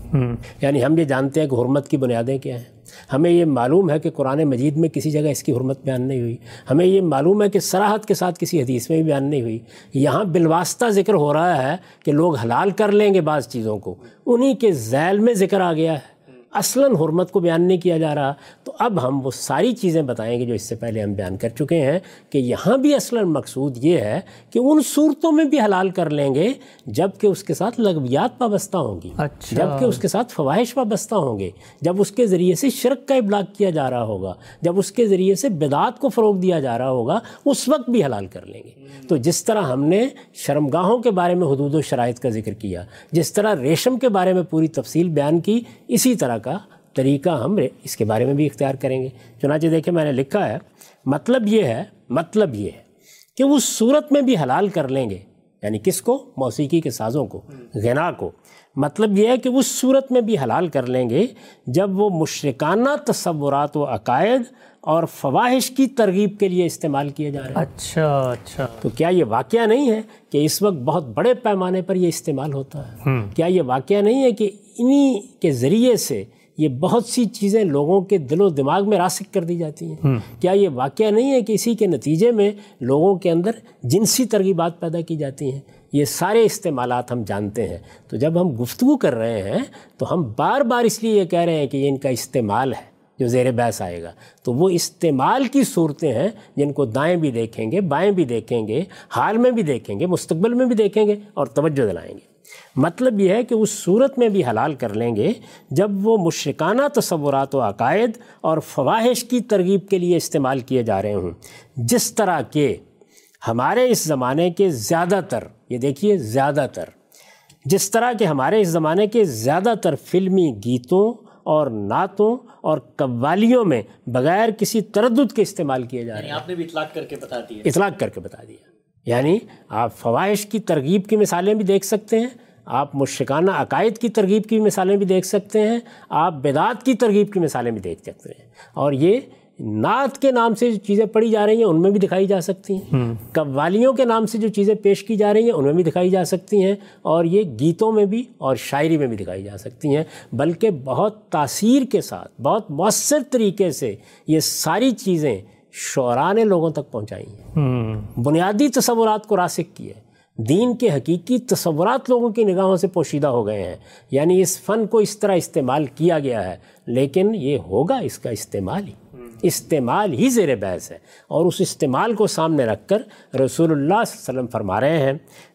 یعنی ہم یہ جانتے ہیں کہ حرمت کی بنیادیں کیا ہیں۔ ہمیں یہ معلوم ہے کہ قرآن مجید میں کسی جگہ اس کی حرمت بیان نہیں ہوئی۔ ہمیں یہ معلوم ہے کہ سراحت کے ساتھ کسی حدیث میں بھی بیان نہیں ہوئی۔ یہاں بالواسطہ ذکر ہو رہا ہے کہ لوگ حلال کر لیں گے بعض چیزوں کو۔ انہی کے ذیل میں ذکر آ گیا ہے۔ اصلاً حرمت کو بیان نہیں کیا جا رہا تو اب ہم وہ ساری چیزیں بتائیں گے جو اس سے پہلے ہم بیان کر چکے ہیں کہ یہاں بھی اصلاً مقصود یہ ہے کہ ان صورتوں میں بھی حلال کر لیں گے جبکہ اس کے ساتھ لغویات وابستہ ہوں گی اچھا۔ جبکہ اس کے ساتھ فواہش وابستہ ہوں گے جب اس کے ذریعے سے شرک کا ابلاغ کیا جا رہا ہوگا جب اس کے ذریعے سے بدعات کو فروغ دیا جا رہا ہوگا اس وقت بھی حلال کر لیں گے۔ تو جس طرح ہم نے شرمگاہوں کے بارے میں حدود و شرائط کا ذکر کیا جس طرح ریشم کے بارے میں پوری تفصیل بیان کی اسی طرح کا طریقہ ہم اس کے بارے میں بھی اختیار کریں گے۔ چنانچہ دیکھیں میں نے لکھا ہے مطلب یہ ہے مطلب یہ ہے کہ اس صورت میں بھی حلال کر لیں گے۔ یعنی کس کو؟ موسیقی کے سازوں کو غنا کو۔ مطلب یہ ہے کہ اس صورت میں بھی حلال کر لیں گے جب وہ مشرکانہ تصورات و عقائد اور فواہش کی ترغیب کے لیے استعمال کیے جا رہے ہیں۔ اچھا اچھا۔ تو کیا یہ واقعہ نہیں ہے کہ اس وقت بہت بڑے پیمانے پر یہ استعمال ہوتا ہے؟ کیا یہ واقعہ نہیں ہے کہ انہی کے ذریعے سے یہ بہت سی چیزیں لوگوں کے دل و دماغ میں راسک کر دی جاتی ہیں۔ کیا یہ واقعہ نہیں ہے کہ اسی کے نتیجے میں لوگوں کے اندر جنسی ترغیبات پیدا کی جاتی ہیں؟ یہ سارے استعمالات ہم جانتے ہیں۔ تو جب ہم گفتگو کر رہے ہیں تو ہم بار بار اس لیے یہ کہہ رہے ہیں کہ یہ ان کا استعمال ہے جو زیر بحث آئے گا۔ تو وہ استعمال کی صورتیں ہیں جن کو دائیں بھی دیکھیں گے بائیں بھی دیکھیں گے حال میں بھی دیکھیں گے مستقبل میں بھی دیکھیں گے اور توجہ دلائیں گے۔ مطلب یہ ہے کہ اس صورت میں بھی حلال کر لیں گے جب وہ مشرکانہ تصورات و عقائد اور فواہش کی ترغیب کے لیے استعمال کیے جا رہے ہوں۔ جس طرح کہ ہمارے اس زمانے کے زیادہ تر یہ دیکھیے زیادہ تر جس طرح کہ ہمارے اس زمانے کے زیادہ تر فلمی گیتوں اور نعتوں اور قوالیوں میں بغیر کسی تردد کے استعمال کیے جا رہے ہیں۔ آپ نے بھی اطلاق کر کے بتا دیا۔ اطلاق کر کے بتا دیا۔ یعنی آپ فوائش کی ترغیب کی مثالیں بھی دیکھ سکتے ہیں آپ مشرکانہ عقائد کی ترغیب کی مثالیں بھی دیکھ سکتے ہیں آپ بدعات کی ترغیب کی مثالیں بھی دیکھ سکتے ہیں۔ اور یہ نعت کے نام سے جو چیزیں پڑھی جا رہی ہیں ان میں بھی دکھائی جا سکتی ہیں۔ قوالیوں کے نام سے جو چیزیں پیش کی جا رہی ہیں ان میں بھی دکھائی جا سکتی ہیں۔ اور یہ گیتوں میں بھی اور شاعری میں بھی دکھائی جا سکتی ہیں۔ بلکہ بہت تاثیر کے ساتھ بہت مؤثر طریقے سے یہ ساری چیزیں شعراء نے لوگوں تک پہنچائی ہیں۔ بنیادی تصورات کو راسک کیے۔ دین کے حقیقی تصورات لوگوں کی نگاہوں سے پوشیدہ ہو گئے ہیں۔ یعنی اس فن کو اس طرح استعمال کیا گیا ہے۔ لیکن یہ ہوگا اس کا استعمال ہی۔ استعمال ہی زیر بحث ہے۔ اور اس استعمال کو سامنے رکھ کر رسول اللہ صلی اللہ علیہ وسلم فرما رہے ہیں۔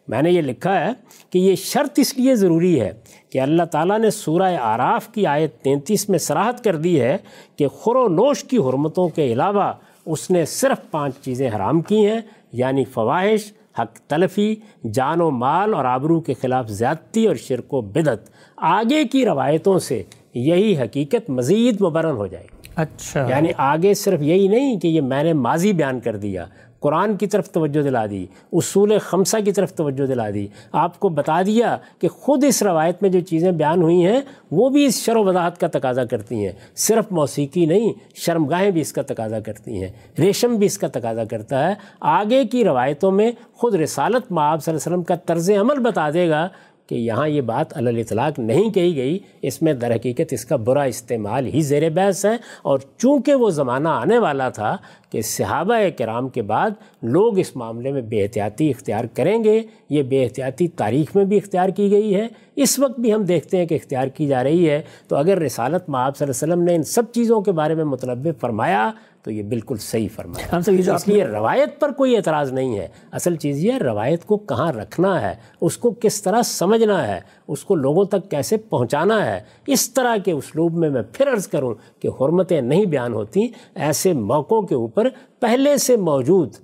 میں نے یہ لکھا ہے کہ یہ شرط اس لیے ضروری ہے کہ اللہ تعالیٰ نے سورہ آراف کی آیت تینتیس میں سراحت کر دی ہے کہ خور و نوش کی حرمتوں کے علاوہ اس نے صرف پانچ چیزیں حرام کی ہیں یعنی فواہش حق تلفی جان و مال اور آبرو کے خلاف زیادتی اور شرک و بدت آگے کی روایتوں سے یہی حقیقت مزید مبرن ہو جائے گی۔ اچھا۔ یعنی آگے صرف یہی نہیں کہ یہ میں نے ماضی بیان کر دیا۔ قرآن کی طرف توجہ دلا دی، اصول خمسہ کی طرف توجہ دلا دی۔ آپ کو بتا دیا کہ خود اس روایت میں جو چیزیں بیان ہوئی ہیں، وہ بھی اس شر و وضاحت کا تقاضا کرتی ہیں۔ صرف موسیقی نہیں، شرمگاہیں بھی اس کا تقاضا کرتی ہیں۔ ریشم بھی اس کا تقاضا کرتا ہے۔ آگے کی روایتوں میں خود رسالت معاب صلی اللہ علیہ وسلم کا طرز عمل بتا دے گا کہ یہاں یہ بات علی اطلاق نہیں کہی گئی، اس میں در حقیقت اس کا برا استعمال ہی زیر بحث ہے۔ اور چونکہ وہ زمانہ آنے والا تھا کہ صحابہ کرام کے بعد لوگ اس معاملے میں بے احتیاطی اختیار کریں گے، یہ بے احتیاطی تاریخ میں بھی اختیار کی گئی ہے۔ اس وقت بھی ہم دیکھتے ہیں کہ اختیار کی جا رہی ہے۔ تو اگر رسالت معاب صلی اللہ علیہ وسلم نے ان سب چیزوں کے بارے میں مطلب فرمایا تو یہ بالکل صحیح فرمایا۔ اس لیے روایت پر کوئی اعتراض نہیں ہے۔ اصل چیز یہ ہے روایت کو کہاں رکھنا ہے اس کو کس طرح سمجھنا ہے اس کو لوگوں تک کیسے پہنچانا ہے اس طرح کے اسلوب میں میں پھر عرض کروں کہ حرمتیں نہیں بیان ہوتی ایسے موقعوں کے اوپر پہلے سے موجود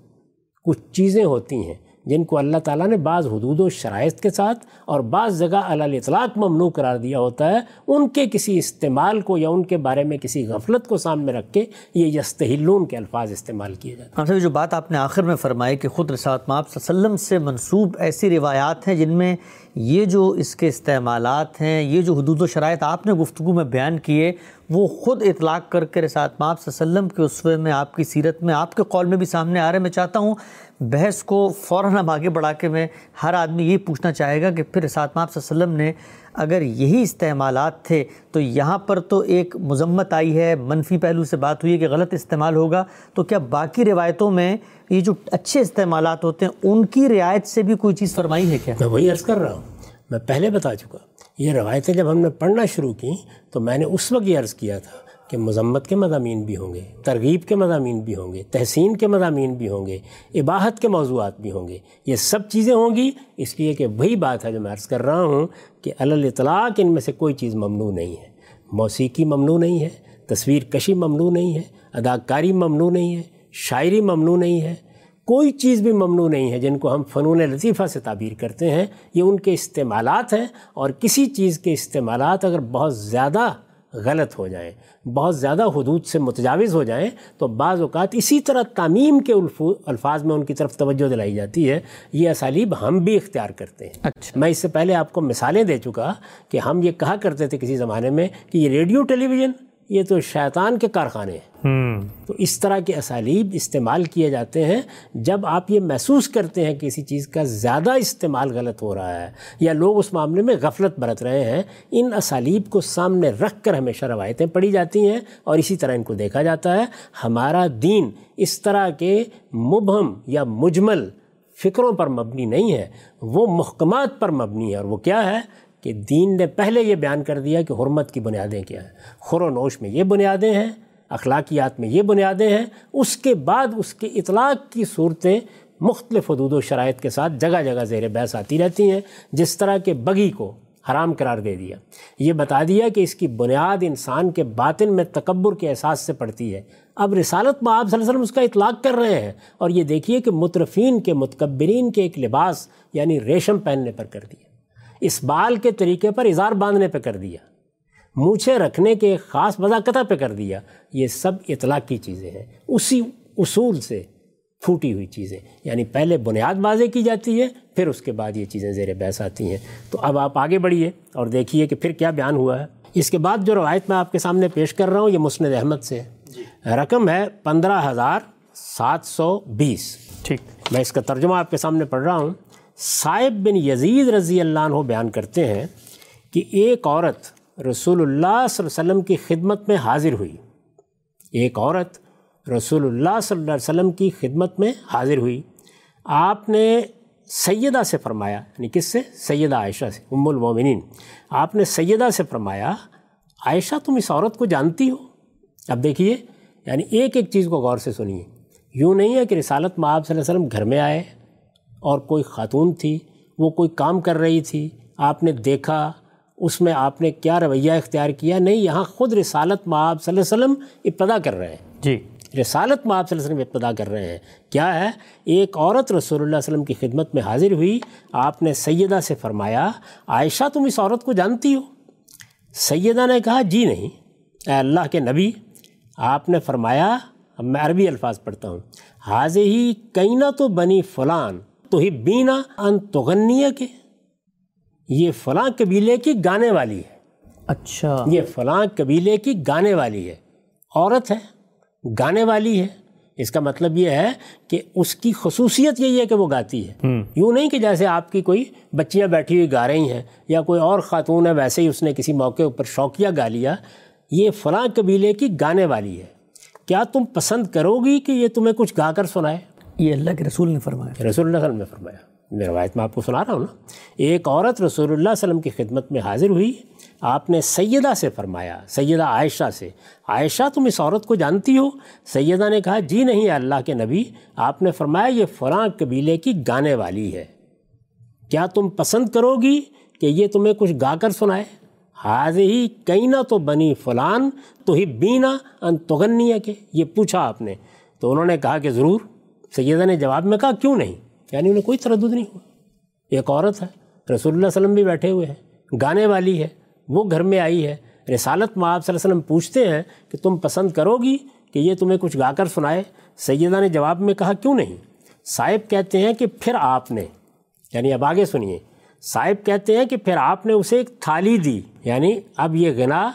کچھ چیزیں ہوتی ہیں۔ جن کو اللہ تعالیٰ نے بعض حدود و شرائط کے ساتھ اور بعض جگہ علی اطلاق ممنوع قرار دیا ہوتا ہے، ان کے کسی استعمال کو یا ان کے بارے میں کسی غفلت کو سامنے رکھ کے یہ یستحلون کے الفاظ استعمال کیے جاتے ہیں۔ ہم جو بات آپ نے آخر میں فرمائی کہ خود رسالت ماب صلی اللہ علیہ وسلم سے منصوب ایسی روایات ہیں جن میں یہ جو اس کے استعمالات ہیں، یہ جو حدود و شرائط آپ نے گفتگو میں بیان کیے، وہ خود اطلاق کر کے رسالت ماب صلی اللہ علیہ وسلم کے اسوے میں آپ کی سیرت میں، آپ کے قول میں بھی سامنے آ رہے ہیں۔ میں چاہتا ہوں بحث کو فوراً اب آگے بڑھا کے میں ہر آدمی یہ پوچھنا چاہے گا کہ پھر رسالت ماب صلی اللہ علیہ وسلم نے اگر یہی استعمالات تھے تو یہاں پر تو ایک مذمت آئی ہے، منفی پہلو سے بات ہوئی ہے کہ غلط استعمال ہوگا۔ تو کیا باقی روایتوں میں یہ جو اچھے استعمالات ہوتے ہیں، ان کی رعایت سے بھی کوئی چیز فرمائی ہے کیا؟ میں وہی عرض کر رہا ہوں۔ میں پہلے بتا چکا۔ یہ روایتیں جب ہم نے پڑھنا شروع کی تو میں نے اس وقت یہ عرض کیا تھا کہ مذمت کے مضامین بھی ہوں گے، ترغیب کے مضامین بھی ہوں گے، تحسین کے مضامین بھی ہوں گے، اباحت کے موضوعات بھی ہوں گے۔ یہ سب چیزیں ہوں گی۔ اس لیے کہ وہی بات ہے جو میں عرض کر رہا ہوں کہ الاطلاق ان میں سے کوئی چیز ممنوع نہیں ہے۔ موسیقی ممنوع نہیں ہے، تصویر کشی ممنوع نہیں ہے، اداکاری ممنوع نہیں ہے، شاعری ممنوع نہیں ہے۔ کوئی چیز بھی ممنوع نہیں ہے جن کو ہم فنون لطیفہ سے تعبیر کرتے ہیں، یہ ان کے استعمالات ہیں۔ اور کسی چیز کے استعمالات اگر بہت زیادہ غلط ہو جائیں بہت زیادہ حدود سے متجاوز ہو جائیں تو بعض اوقات اسی طرح تعمیم کے الفاظ میں ان کی طرف توجہ دلائی جاتی ہے۔ یہ اسالیب ہم بھی اختیار کرتے ہیں۔ اچھا۔ میں اس سے پہلے آپ کو مثالیں دے چکا کہ ہم یہ کہا کرتے تھے کسی زمانے میں کہ یہ ریڈیو ٹیلی ویژن یہ تو شیطان کے کارخانے ہیں۔ تو اس طرح کے اسالیب استعمال کیے جاتے ہیں۔ جب آپ یہ محسوس کرتے ہیں کہ کسی چیز کا زیادہ استعمال غلط ہو رہا ہے یا لوگ اس معاملے میں غفلت برت رہے ہیں ان اسالیب کو سامنے رکھ کر ہمیشہ روایتیں پڑھی جاتی ہیں اور اسی طرح ان کو دیکھا جاتا ہے۔ ہمارا دین اس طرح کے مبہم یا مجمل فکروں پر مبنی نہیں ہے۔ وہ محکمات پر مبنی ہے اور وہ کیا ہے؟ کہ دین نے پہلے یہ بیان کر دیا کہ حرمت کی بنیادیں کیا ہیں۔ خور و نوش میں یہ بنیادیں ہیں، اخلاقیات میں یہ بنیادیں ہیں، اس کے بعد اس کے اطلاق کی صورتیں مختلف حدود و شرائط کے ساتھ جگہ جگہ زیر بحث آتی رہتی ہیں، جس طرح کے بگی کو حرام قرار دے دیا۔ یہ بتا دیا کہ اس کی بنیاد انسان کے باطن میں تکبر کے احساس سے پڑتی ہے۔ اب رسالت میں آپ صلی اللہ علیہ وسلم اس کا اطلاق کر رہے ہیں اور یہ دیکھیے کہ مترفین کے متکبرین کے ایک لباس یعنی ریشم پہننے پر کر دیا۔ اس بال کے طریقے پر اظہار باندھنے پہ کر دیا۔ مونچھے رکھنے کے خاص وضاقتہ پہ کر دیا۔ یہ سب اطلاق کی چیزیں ہیں۔ اسی اصول سے پھوٹی ہوئی چیزیں۔ یعنی پہلے بنیاد واضح کی جاتی ہے پھر اس کے بعد یہ چیزیں زیر بحث آتی ہیں۔ تو اب آپ آگے بڑھیے اور دیکھیے کہ پھر کیا بیان ہوا ہے۔ اس کے بعد جو روایت میں آپ کے سامنے پیش کر رہا ہوں یہ مسند احمد سے۔ جی۔ رقم ہے پندرہ ہزار سات سو بیس۔ ٹھیک۔ میں اس کا ترجمہ آپ کے سامنے پڑھ رہا ہوں۔ صاحب بن یزید رضی اللہ عنہ بیان کرتے ہیں کہ ایک عورت رسول اللہ صلی اللہ علیہ وسلم کی خدمت میں حاضر ہوئی۔ ایک عورت رسول اللہ صلی اللہ علیہ وسلم کی خدمت میں حاضر ہوئی۔ آپ نے سیدہ سے فرمایا یعنی کس سے؟ سیدہ عائشہ سے، ام المومنین۔ آپ نے سیدہ سے فرمایا، عائشہ تم اس عورت کو جانتی ہو؟ اب دیکھیے یعنی ایک ایک چیز کو غور سے سنیے۔ یوں نہیں ہے کہ رسالت میں آپ صلی اللہ علیہ وسلم گھر میں آئے اور کوئی خاتون تھی وہ کوئی کام کر رہی تھی آپ نے دیکھا اس میں آپ نے کیا رویہ اختیار کیا؟ نہیں یہاں خود رسالت معاب صلی اللہ علیہ وسلم ابتدا کر رہے ہیں۔ جی۔ رسالت میں آپ صلی اللہ علیہ وسلم ابتدا کر رہے ہیں۔ کیا ہے؟ ایک عورت رسول اللہ علیہ وسلم کی خدمت میں حاضر ہوئی آپ نے سیدہ سے فرمایا عائشہ تم اس عورت کو جانتی ہو؟ سیدہ نے کہا جی نہیں۔ اے اللہ کے نبی آپ نے فرمایا اب میں عربی الفاظ پڑھتا ہوں حاض ہی کئینہ تو بنی فلان تو ہی بینا ان تغنیہ کے۔ یہ فلاں قبیلے کی گانے والی ہے۔ اچھا۔ یہ فلاں قبیلے کی گانے والی ہے۔ عورت ہے گانے والی ہے۔ اس کا مطلب یہ ہے کہ اس کی خصوصیت یہی ہے کہ وہ گاتی ہے۔ یوں نہیں کہ جیسے آپ کی کوئی بچیاں بیٹھی ہوئی گا رہی ہیں یا کوئی اور خاتون ہے ویسے ہی اس نے کسی موقع اوپر شوقیہ گا لیا۔ یہ فلاں قبیلے کی گانے والی ہے۔ کیا تم پسند کرو گی کہ یہ تمہیں کچھ گا کر سنائے؟ یہ اللہ کے رسول نے فرمایا رسول اللہ وسلم نے فرمایا۔ میں روایت میں آپ کو سنا رہا ہوں نا۔ ایک عورت رسول اللہ اللہ علیہ وسلم کی خدمت میں حاضر ہوئی۔ آپ نے سیدہ سے فرمایا، سیدہ عائشہ سے۔ عائشہ، تم اس عورت کو جانتی ہو؟ سیدہ نے کہا جی نہیں، اللہ کے نبی، آپ نے فرمایا، یہ فلاں قبیلے کی گانے والی ہے۔ کیا تم پسند کرو گی کہ یہ تمہیں کچھ گا کر سنائے؟ حاض ہی کئی نہ تو بنی فلان، تو ہی بینا ان تغنیہ کے۔ یہ پوچھا آپ نے۔ تو انہوں نے کہا کہ ضرور۔ سیدہ نے جواب میں کہا، کیوں نہیں؟ یعنی انہیں کوئی تردد نہیں ہوا۔ ایک عورت ہے، رسول اللہ علیہ وسلم بھی بیٹھے ہوئے ہیں، گانے والی ہے، وہ گھر میں آئی ہے۔ رسالت میں آپ صلی اللہ علیہ وسلم پوچھتے ہیں کہ تم پسند کرو گی کہ یہ تمہیں کچھ گا کر سنائے؟ سیدہ نے جواب میں کہا، کیوں نہیں؟ صاحب کہتے ہیں کہ پھر آپ نے یعنی اب آگے سنیے۔ صاحب کہتے ہیں کہ پھر آپ نے اسے ایک تھالی دی یعنی اب یہ غنا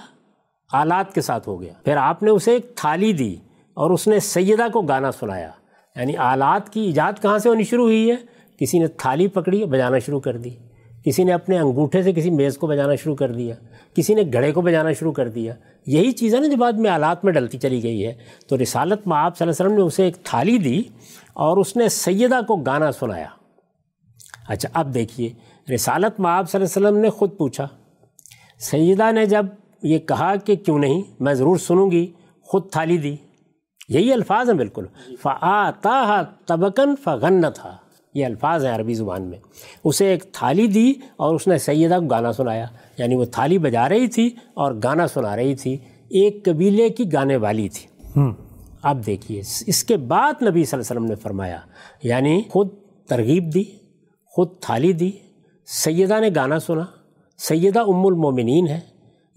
آلات کے ساتھ ہو گیا۔ پھر آپ نے اسے ایک تھالی دی اور اس نے سیدہ کو گانا سنایا۔ یعنی آلات کی ایجاد کہاں سے ہونی شروع ہوئی ہے؟ کسی نے تھالی پکڑی، بجانا شروع کر دی۔ کسی نے اپنے انگوٹھے سے کسی میز کو بجانا شروع کر دیا۔ کسی نے گھڑے کو بجانا شروع کر دیا۔ یہی چیز ہے نا جو بعد میں آلات میں ڈلتی چلی گئی ہے تو رسالت میں آپ صلی اللہ علیہ وسلم نے اسے ایک تھالی دی اور اس نے سیدہ کو گانا سنایا۔ اچھا اب دیکھیے، رسالت میں آپ صلی اللہ علیہ وسلم نے خود پوچھا۔ سیدہ نے جب یہ کہا کہ کیوں نہیں، میں ضرور سنوں گی، خود تھالی دی۔ یہی الفاظ ہیں بالکل۔ فعتا تبکن فغن تھا یہ الفاظ ہیں عربی زبان میں۔ اسے ایک تھالی دی اور اس نے سیدہ کو گانا سنایا۔ یعنی وہ تھالی بجا رہی تھی اور گانا سنا رہی تھی۔ ایک قبیلے کی گانے والی تھی۔ اب دیکھیے اس کے بعد نبی صلی اللہ علیہ وسلم نے فرمایا یعنی خود ترغیب دی خود تھالی دی سیدہ نے گانا سنا۔ سیدہ ام المومنین ہے۔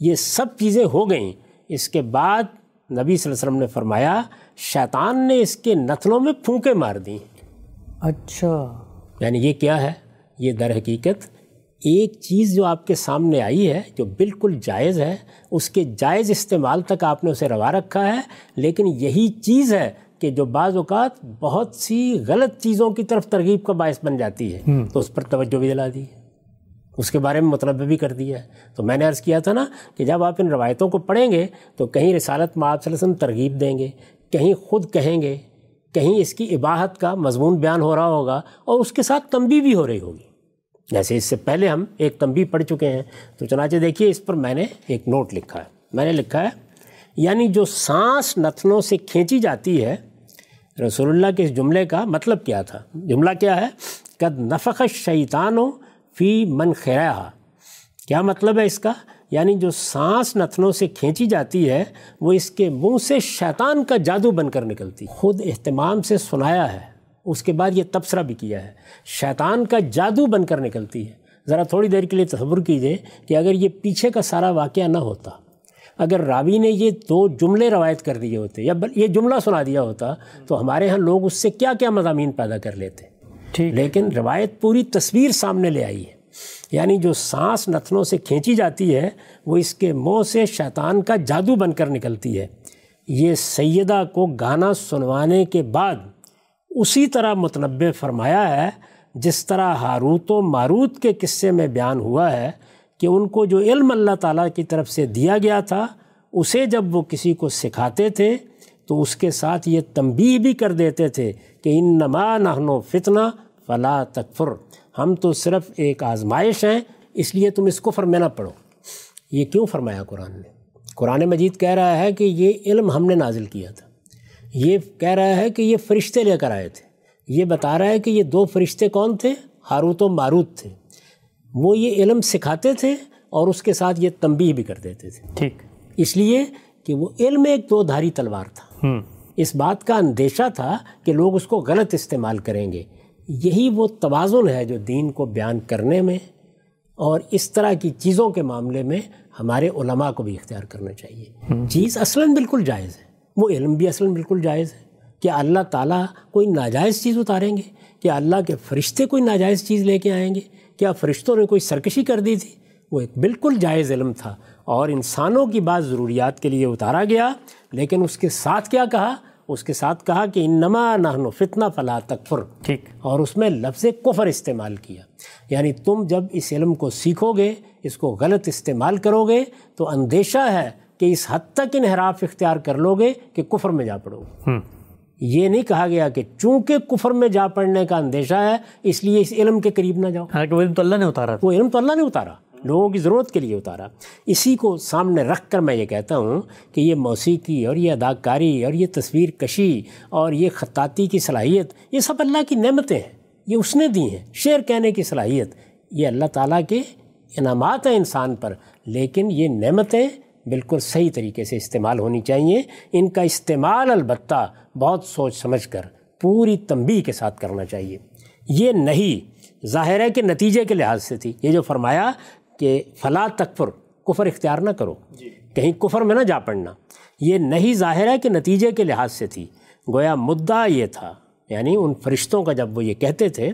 یہ سب چیزیں ہو گئیں۔ اس کے بعد نبی صلی اللہ علیہ وسلم نے فرمایا شیطان نے اس کے نتنوں میں پھونکے مار دیں۔ اچھا۔ یعنی یہ کیا ہے؟ یہ در حقیقت ایک چیز جو آپ کے سامنے آئی ہے جو بالکل جائز ہے اس کے جائز استعمال تک آپ نے اسے روا رکھا ہے لیکن یہی چیز ہے کہ جو بعض اوقات بہت سی غلط چیزوں کی طرف ترغیب کا باعث بن جاتی ہے۔ تو اس پر توجہ بھی دلا دی۔ ہے اس کے بارے میں مطلب بھی کر دیا۔ ہے تو میں نے عرض کیا تھا نا کہ جب آپ ان روایتوں کو پڑھیں گے تو کہیں رسالت میں آپ صلی اللہ علیہ وسلم ترغیب دیں گے۔ کہیں خود کہیں گے، کہیں اس کی عباہت کا مضمون بیان ہو رہا ہوگا اور اس کے ساتھ تنبی بھی ہو رہی ہوگی۔ جیسے اس سے پہلے ہم ایک تنبی پڑھ چکے ہیں، تو چنانچہ دیکھیے اس پر میں نے ایک نوٹ لکھا ہے۔ میں نے لکھا ہے یعنی جو سانس نتنوں سے کھینچی جاتی ہے، رسول اللہ کے اس جملے کا مطلب کیا تھا؟ جملہ کیا ہے؟ قد نفق شیطان و فی من خیرہ کیا مطلب ہے اس کا؟ یعنی جو سانس نتنوں سے کھینچی جاتی ہے وہ اس کے منہ سے شیطان کا جادو بن کر نکلتی۔ خود اہتمام سے سنایا ہے۔ اس کے بعد یہ تبصرہ بھی کیا ہے۔ شیطان کا جادو بن کر نکلتی ہے۔ ذرا تھوڑی دیر کے لیے تصور کیجیے کہ اگر یہ پیچھے کا سارا واقعہ نہ ہوتا اگر راوی نے یہ دو جملے روایت کر دیے ہوتے یا یہ جملہ سنا دیا ہوتا تو ہمارے ہاں لوگ اس سے کیا کیا مضامین پیدا کر لیتے۔ لیکن روایت پوری تصویر سامنے لے آئی ہے۔ یعنی جو سانس نتنوں سے کھینچی جاتی ہے، وہ اس کے منہ سے شیطان کا جادو بن کر نکلتی ہے۔ یہ سیدہ کو گانا سنوانے کے بعد اسی طرح متنبع فرمایا ہے، جس طرح ہاروت و ماروت کے قصے میں بیان ہوا ہے کہ ان کو جو علم اللہ تعالیٰ کی طرف سے دیا گیا تھا، اسے جب وہ کسی کو سکھاتے تھے، تو اس کے ساتھ یہ تنبیہ بھی کر دیتے تھے کہ ان نما نہن و فتنہ فلا تکفر۔ ہم تو صرف ایک آزمائش ہیں اس لیے تم اس کو فرمے نہ پڑھو۔ یہ کیوں فرمایا قرآن نے؟ قرآن مجید کہہ رہا ہے کہ یہ علم ہم نے نازل کیا تھا۔ یہ کہہ رہا ہے کہ یہ فرشتے لے کر آئے تھے۔ یہ بتا رہا ہے کہ یہ دو فرشتے کون تھے؟ ہاروت و ماروت تھے۔ وہ یہ علم سکھاتے تھے اور اس کے ساتھ یہ تنبیہ بھی کر دیتے تھے۔ ٹھیک۔ اس لیے کہ وہ علم ایک دو دھاری تلوار تھا۔ اس بات کا اندیشہ تھا کہ لوگ اس کو غلط استعمال کریں گے۔ یہی وہ توازن ہے جو دین کو بیان کرنے میں اور اس طرح کی چیزوں کے معاملے میں ہمارے علماء کو بھی اختیار کرنا چاہیے۔ چیز اصلاً بالکل جائز ہے۔ وہ علم بھی اصلاً بالکل جائز ہے۔ کیا اللہ تعالیٰ کوئی ناجائز چیز اتاریں گے؟ کیا اللہ کے فرشتے کوئی ناجائز چیز لے کے آئیں گے؟ کیا فرشتوں نے کوئی سرکشی کر دی تھی؟ وہ ایک بالکل جائز علم تھا اور انسانوں کی بعض ضروریات کے لیے اتارا گیا لیکن اس کے ساتھ کیا کہا؟ اس کے ساتھ کہا کہ انما نحن فتنہ فلا تکفر۔ ٹھیک۔ اور اس میں لفظ کفر استعمال کیا۔ یعنی تم جب اس علم کو سیکھو گے اس کو غلط استعمال کرو گے تو اندیشہ ہے کہ اس حد تک انحراف اختیار کر لو گے کہ کفر میں جا پڑو۔ گے یہ نہیں کہا گیا کہ چونکہ کفر میں جا پڑنے کا اندیشہ ہے اس لیے اس علم کے قریب نہ جاؤ۔ حالانکہ وہ علم تو اللہ نے اتارا وہ علم تو اللہ نے اتارا۔ لوگوں کی ضرورت کے لیے اتارا۔ اسی کو سامنے رکھ کر میں یہ کہتا ہوں کہ یہ موسیقی اور یہ اداکاری اور یہ تصویر کشی اور یہ خطاطی کی صلاحیت، یہ سب اللہ کی نعمتیں ہیں۔ یہ اس نے دی ہیں۔ شعر کہنے کی صلاحیت۔ یہ اللہ تعالیٰ کے انعامات ہیں انسان پر، لیکن یہ نعمتیں بالکل صحیح طریقے سے استعمال ہونی چاہیے۔ ان کا استعمال البتہ بہت سوچ سمجھ کر، پوری تنبیہ کے ساتھ کرنا چاہیے۔ یہ نہیں، ظاہر ہے کہ نتیجے کے لحاظ سے تھی۔ یہ جو فرمایا کہ فلا تکفر کفر اختیار نہ کرو۔ کہیں کفر میں نہ جا پڑنا۔ یہ نہیں ظاہر ہے کہ نتیجے کے لحاظ سے تھی۔ گویا مدعا یہ تھا یعنی ان فرشتوں کا جب وہ یہ کہتے تھے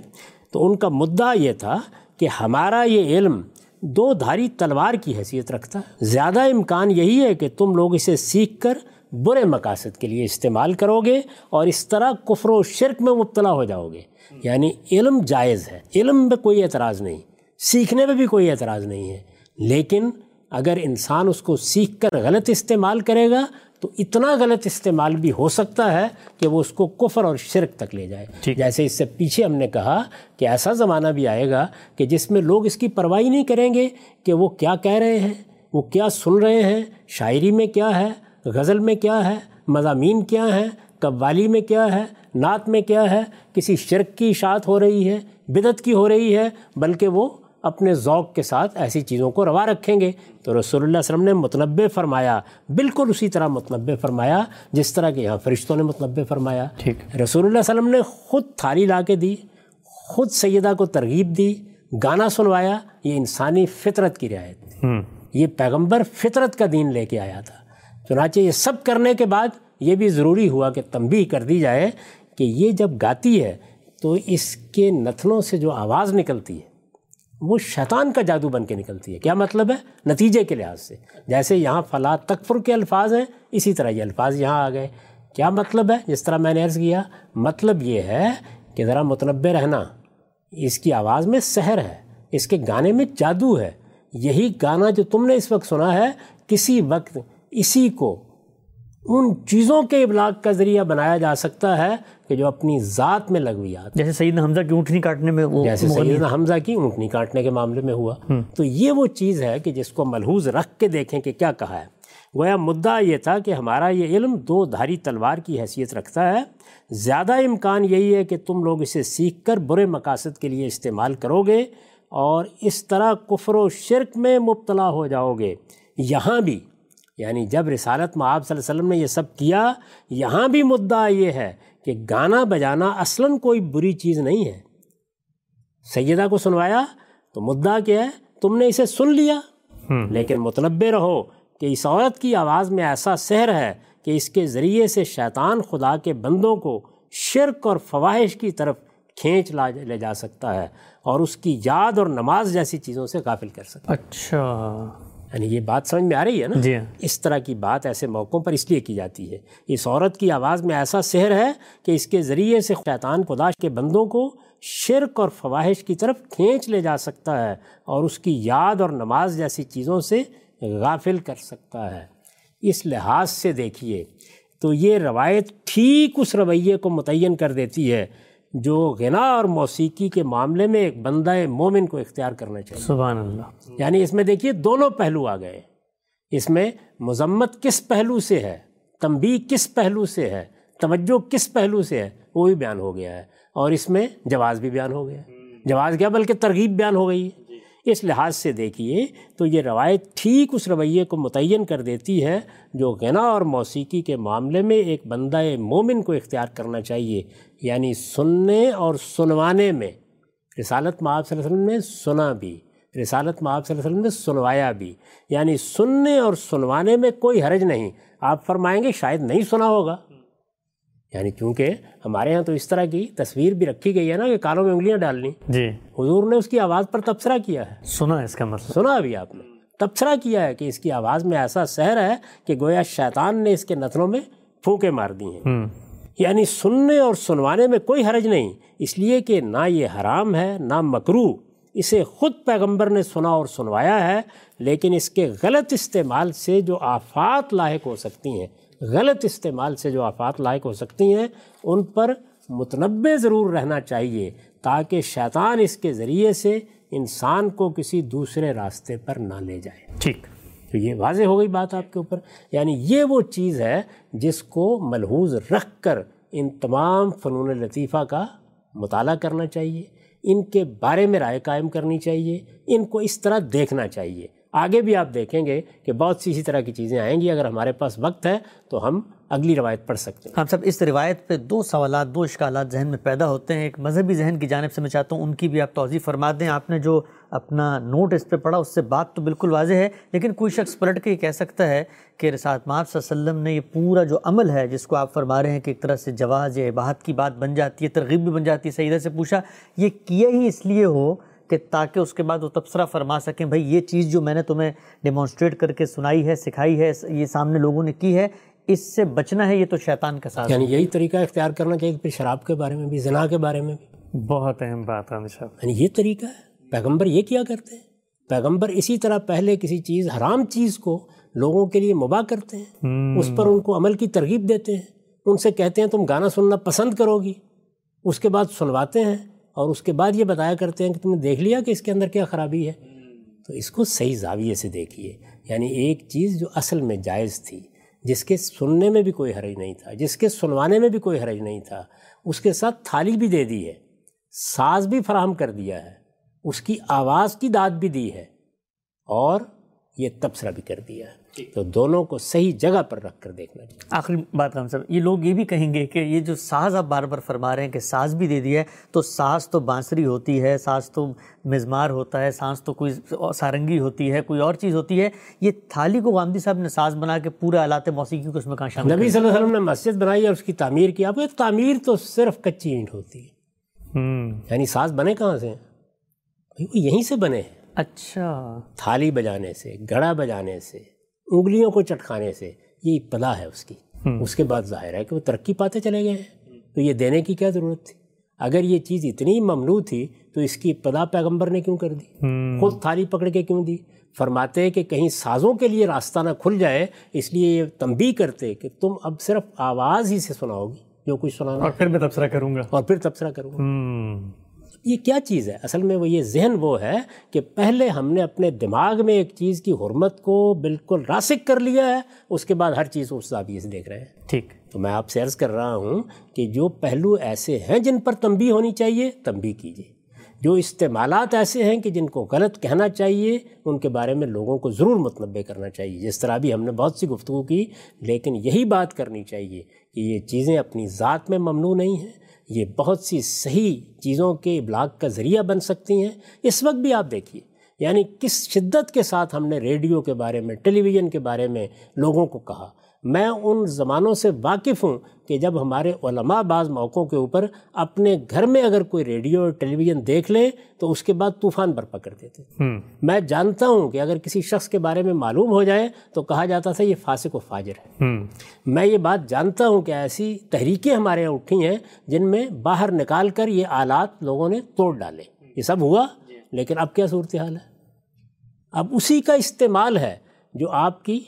تو ان کا مدعا یہ تھا کہ ہمارا یہ علم دو دھاری تلوار کی حیثیت رکھتا۔ ہے زیادہ امکان یہی ہے کہ تم لوگ اسے سیکھ کر برے مقاصد کے لیے استعمال کرو گے اور اس طرح کفر و شرک میں مبتلا ہو جاؤ گے۔ یعنی علم جائز ہے۔ علم میں کوئی اعتراض نہیں۔ سیکھنے میں بھی کوئی اعتراض نہیں ہے۔ لیکن اگر انسان اس کو سیکھ کر غلط استعمال کرے گا تو اتنا غلط استعمال بھی ہو سکتا ہے کہ وہ اس کو کفر اور شرک تک لے جائے۔ جیسے اس سے پیچھے ہم نے کہا کہ ایسا زمانہ بھی آئے گا کہ جس میں لوگ اس کی پرواہی نہیں کریں گے کہ وہ کیا کہہ رہے ہیں وہ کیا سن رہے ہیں شاعری میں کیا ہے غزل میں کیا ہے مضامین کیا ہیں قوالی میں کیا ہے نعت میں کیا ہے کسی شرک کی اشاعت ہو رہی ہے بدت کی ہو رہی ہے بلکہ وہ اپنے ذوق کے ساتھ ایسی چیزوں کو روا رکھیں گے۔ تو رسول اللہ علیہ وسلم نے متنبع فرمایا بالکل اسی طرح متنبع فرمایا جس طرح کہ یہاں فرشتوں نے متنبع فرمایا۔ رسول اللہ علیہ وسلم نے خود تھالی لا کے دی خود سیدہ کو ترغیب دی گانا سنوایا۔ یہ انسانی فطرت کی رعایت یہ پیغمبر فطرت کا دین لے کے آیا تھا۔ چنانچہ یہ سب کرنے کے بعد یہ بھی ضروری ہوا کہ تنبیہ کر دی جائے کہ یہ جب گاتی ہے تو اس کے نتنوں سے جو آواز نکلتی ہے وہ شیطان کا جادو بن کے نکلتی ہے۔ کیا مطلب ہے؟ نتیجے کے لحاظ سے۔ جیسے یہاں فلاں تکفر کے الفاظ ہیں، اسی طرح یہ الفاظ یہاں آ گئے۔ کیا مطلب ہے؟ جس طرح میں نے عرض کیا مطلب یہ ہے کہ ذرا متنبع رہنا۔ اس کی آواز میں سحر ہے، اس کے گانے میں جادو ہے۔ یہی گانا جو تم نے اس وقت سنا ہے، کسی وقت اسی کو ان چیزوں کے ابلاغ کا ذریعہ بنایا جا سکتا ہے کہ جو اپنی ذات میں لگوی آتی جیسے سیدنا حمزہ کی اونٹنی کاٹنے میں وہ جیسے سیدنا حمزہ کی اونٹنی کاٹنے کے معاملے میں ہوا۔ تو یہ وہ چیز ہے کہ جس کو ملحوظ رکھ کے دیکھیں کہ کیا کہا ہے۔ گویا مدعا یہ تھا کہ ہمارا یہ علم دو دھاری تلوار کی حیثیت رکھتا ہے۔ زیادہ امکان یہی ہے کہ تم لوگ اسے سیکھ کر برے مقاصد کے لیے استعمال کرو گے اور اس طرح کفر و شرک میں مبتلا ہو جاؤ گے۔ یہاں بھی یعنی جب رسالت میں آپ صلی اللہ علیہ وسلم نے یہ سب کیا یہاں بھی مدعا یہ ہے کہ گانا بجانا اصلاً کوئی بری چیز نہیں ہے۔ سیدہ کو سنوایا تو مدعا کیا ہے تم نے اسے سن لیا۔ لیکن متنبع رہو کہ اس عورت کی آواز میں ایسا سحر ہے کہ اس کے ذریعے سے شیطان خدا کے بندوں کو شرک اور فواہش کی طرف کھینچ لا لے جا سکتا ہے اور اس کی یاد اور نماز جیسی چیزوں سے غافل کر سکتا ہے۔ اچھا۔ یعنی یہ بات سمجھ میں آ رہی ہے نا؟ جی ہاں۔ اس طرح کی بات ایسے موقعوں پر اس لیے کی جاتی ہے۔ اس عورت کی آواز میں ایسا سحر ہے کہ اس کے ذریعے سے شیطان خدا کے بندوں کو شرک اور فواہش کی طرف کھینچ لے جا سکتا ہے اور اس کی یاد اور نماز جیسی چیزوں سے غافل کر سکتا ہے۔ اس لحاظ سے دیکھیے تو یہ روایت ٹھیک اس رویے کو متعین کر دیتی ہے جو غنا اور موسیقی کے معاملے میں ایک بندہ مومن کو اختیار کرنا چاہیے۔ سبحان اللہ۔ یعنی اس میں دیکھیے دونوں پہلو آ گئے۔ اس میں مذمت کس پہلو سے ہے؟ تنبیہ کس پہلو سے ہے؟ توجہ کس پہلو سے ہے؟ وہ بھی بیان ہو گیا ہے۔ اور اس میں جواز بھی بیان ہو گیا۔ جواز کیا؟ بلکہ ترغیب بیان ہو گئی۔ ہے اس لحاظ سے دیکھیے تو یہ روایت ٹھیک اس رویے کو متعین کر دیتی ہے جو غنا اور موسیقی کے معاملے میں ایک بندہ مومن کو اختیار کرنا چاہیے۔ یعنی سننے اور سنوانے میں۔ رسالت معاب صلی اللہ علیہ وسلم نے سنا بھی رسالت معاب صلی اللہ علیہ وسلم نے سنوایا بھی۔ یعنی سننے اور سنوانے میں کوئی حرج نہیں۔ آپ فرمائیں گے شاید نہیں سنا ہوگا۔ یعنی کیونکہ ہمارے ہاں تو اس طرح کی تصویر بھی رکھی گئی ہے نا کہ کالوں میں انگلیاں ڈالنی۔ جی۔ حضور نے اس کی آواز پر تبصرہ کیا ہے۔ سنا اس کا مطلب۔ سنا ابھی آپ نے۔ تبصرہ کیا ہے کہ اس کی آواز میں ایسا سحر ہے کہ گویا شیطان نے اس کے نتنوں میں پھونکے مار دی ہیں۔ یعنی سننے اور سنوانے میں کوئی حرج نہیں، اس لیے کہ نہ یہ حرام ہے، نہ مکرو اسے خود پیغمبر نے سنا اور سنوایا ہے، لیکن اس کے غلط استعمال سے جو آفات لاحق ہو سکتی ہیں، غلط استعمال سے جو آفات لاحق ہو سکتی ہیں، ان پر متنبع ضرور رہنا چاہیے، تاکہ شیطان اس کے ذریعے سے انسان کو کسی دوسرے راستے پر نہ لے جائے۔ ٹھیک۔ تو یہ واضح ہو گئی بات آپ کے اوپر۔ یعنی یہ وہ چیز ہے جس کو ملحوظ رکھ کر ان تمام فنون لطیفہ کا مطالعہ کرنا چاہیے، ان کے بارے میں رائے قائم کرنی چاہیے، ان کو اس طرح دیکھنا چاہیے۔ آگے بھی آپ دیکھیں گے کہ بہت سی اسی طرح کی چیزیں آئیں گی۔ اگر ہمارے پاس وقت ہے تو ہم اگلی روایت پڑھ سکتے ہیں۔ ہم سب اس روایت پہ دو سوالات، دو اشکالات ذہن میں پیدا ہوتے ہیں۔ ایک مذہبی ذہن کی جانب سے میں چاہتا ہوں، ان کی بھی آپ توضیح فرما دیں۔ آپ نے جو اپنا نوٹ اس پہ پڑھا اس سے بات تو بالکل واضح ہے لیکن کوئی شخص پلٹ کے یہ کہہ سکتا ہے کہ رسالت ماب صلی اللہ علیہ وسلم نے یہ پورا جو عمل ہے جس کو آپ فرما رہے ہیں کہ ایک طرح سے جواز یا عباہت کی بات بن جاتی ہے ترغیب بھی بن جاتی ہے سیدہ سے پوچھا یہ کیا ہی اس لیے ہو کہ تاکہ اس کے بعد وہ تبصرہ فرما سکیں بھائی یہ چیز جو میں نے تمہیں ڈیمانسٹریٹ کر کے سنائی ہے سکھائی ہے یہ سامنے لوگوں نے کی ہے اس سے بچنا ہے یہ تو شیطان کا ساتھ یعنی یہی طریقہ اختیار کرنا چاہیے پھر شراب کے بارے میں بھی زنا کے بارے میں بھی؟ بہت اہم بات ہے یعنی یہ طریقہ ہے؟ پیغمبر یہ کیا کرتے ہیں؟ پیغمبر اسی طرح پہلے کسی چیز حرام چیز کو لوگوں کے لیے مباح کرتے ہیں۔ اس پر ان کو عمل کی ترغیب دیتے ہیں۔ ان سے کہتے ہیں تم گانا سننا پسند کرو گی۔ اس کے بعد سنواتے ہیں اور اس کے بعد یہ بتایا کرتے ہیں کہ تم نے دیکھ لیا کہ اس کے اندر کیا خرابی ہے۔ تو اس کو صحیح زاویے سے دیکھیے۔ یعنی ایک چیز جو اصل میں جائز تھی جس کے سننے میں بھی کوئی حرج نہیں تھا جس کے سنوانے میں بھی کوئی حرج نہیں تھا اس کے ساتھ تھالی بھی دے دی ہے۔ ساز بھی فراہم کر دیا ہے۔ اس کی آواز کی داد بھی دی ہے اور یہ تبصرہ بھی کر دیا ہے۔ تو دونوں کو صحیح جگہ پر رکھ کر دیکھنا چاہیے۔ آخری بات ہم سب یہ لوگ یہ بھی کہیں گے کہ یہ جو ساز آپ بار بار فرما رہے ہیں کہ ساز بھی دے دیا ہے تو ساز تو بانسری ہوتی ہے ساز تو مزمار ہوتا ہے ساز تو کوئی سارنگی ہوتی ہے کوئی اور چیز ہوتی ہے۔ یہ تھالی کو غامدی صاحب نے ساز بنا کے پورے آلات موسیقی کو اس میں کہاں شامل نبی صلی اللہ علیہ وسلم نے مسجد بنائی اور اس کی تعمیر کی۔ آپ کو تعمیر تو صرف کچی اینٹ ہوتی ہے۔ یعنی ساز بنے کہاں سے؟ وہ یہیں سے بنے ہیں۔ اچھا۔ تھالی بجانے سے گڑا بجانے سے انگلیوں کو چٹکانے سے یہ ابتدا ہے اس کی۔ اس کے بعد ظاہر ہے کہ وہ ترقی پاتے چلے گئے ہیں۔ تو یہ دینے کی کیا ضرورت تھی؟ اگر یہ چیز اتنی ممنوع تھی تو اس کی ابتدا پیغمبر نے کیوں کر دی؟ خود تھالی پکڑ کے کیوں دی؟ فرماتے کہ کہیں سازوں کے لیے راستہ نہ کھل جائے اس لیے یہ تنبیہ کرتے کہ تم اب صرف آواز ہی سے سناؤ گی جو کچھ سنانا۔ اور پھر میں تبصرہ کروں گا۔ اور پھر تبصرہ کروں گا۔ یہ کیا چیز ہے؟ اصل میں وہ یہ ذہن وہ ہے کہ پہلے ہم نے اپنے دماغ میں ایک چیز کی حرمت کو بالکل راسک کر لیا ہے اس کے بعد ہر چیز اس زاویے سے دیکھ رہے ہیں۔ ٹھیک۔ تو میں آپ سے عرض کر رہا ہوں کہ جو پہلو ایسے ہیں جن پر تنبیہ ہونی چاہیے تنبیہ کیجیے جو استعمالات ایسے ہیں کہ جن کو غلط کہنا چاہیے ان کے بارے میں لوگوں کو ضرور متنبع کرنا چاہیے۔ جس طرح بھی ہم نے بہت سی گفتگو کی لیکن یہی بات کرنی چاہیے کہ یہ چیزیں اپنی ذات میں ممنوع نہیں ہیں۔ یہ بہت سی صحیح چیزوں کے ابلاغ کا ذریعہ بن سکتی ہیں۔ اس وقت بھی آپ دیکھیے یعنی کس شدت کے ساتھ ہم نے ریڈیو کے بارے میں، ٹیلی ویژن کے بارے میں لوگوں کو کہا۔ میں ان زمانوں سے واقف ہوں کہ جب ہمارے علماء بعض موقعوں کے اوپر اپنے گھر میں اگر کوئی ریڈیو اور ٹیلی ویژن دیکھ لیں تو اس کے بعد طوفان برپا کر دیتے۔ میں جانتا ہوں کہ اگر کسی شخص کے بارے میں معلوم ہو جائے تو کہا جاتا تھا یہ فاسق و فاجر ہے۔ میں یہ بات جانتا ہوں کہ ایسی تحریکیں ہمارے یہاں اٹھی ہیں جن میں باہر نکال کر یہ آلات لوگوں نے توڑ ڈالے۔ یہ سب ہوا لیکن اب کیا صورتحال ہے؟ اب اسی کا استعمال ہے جو آپ کی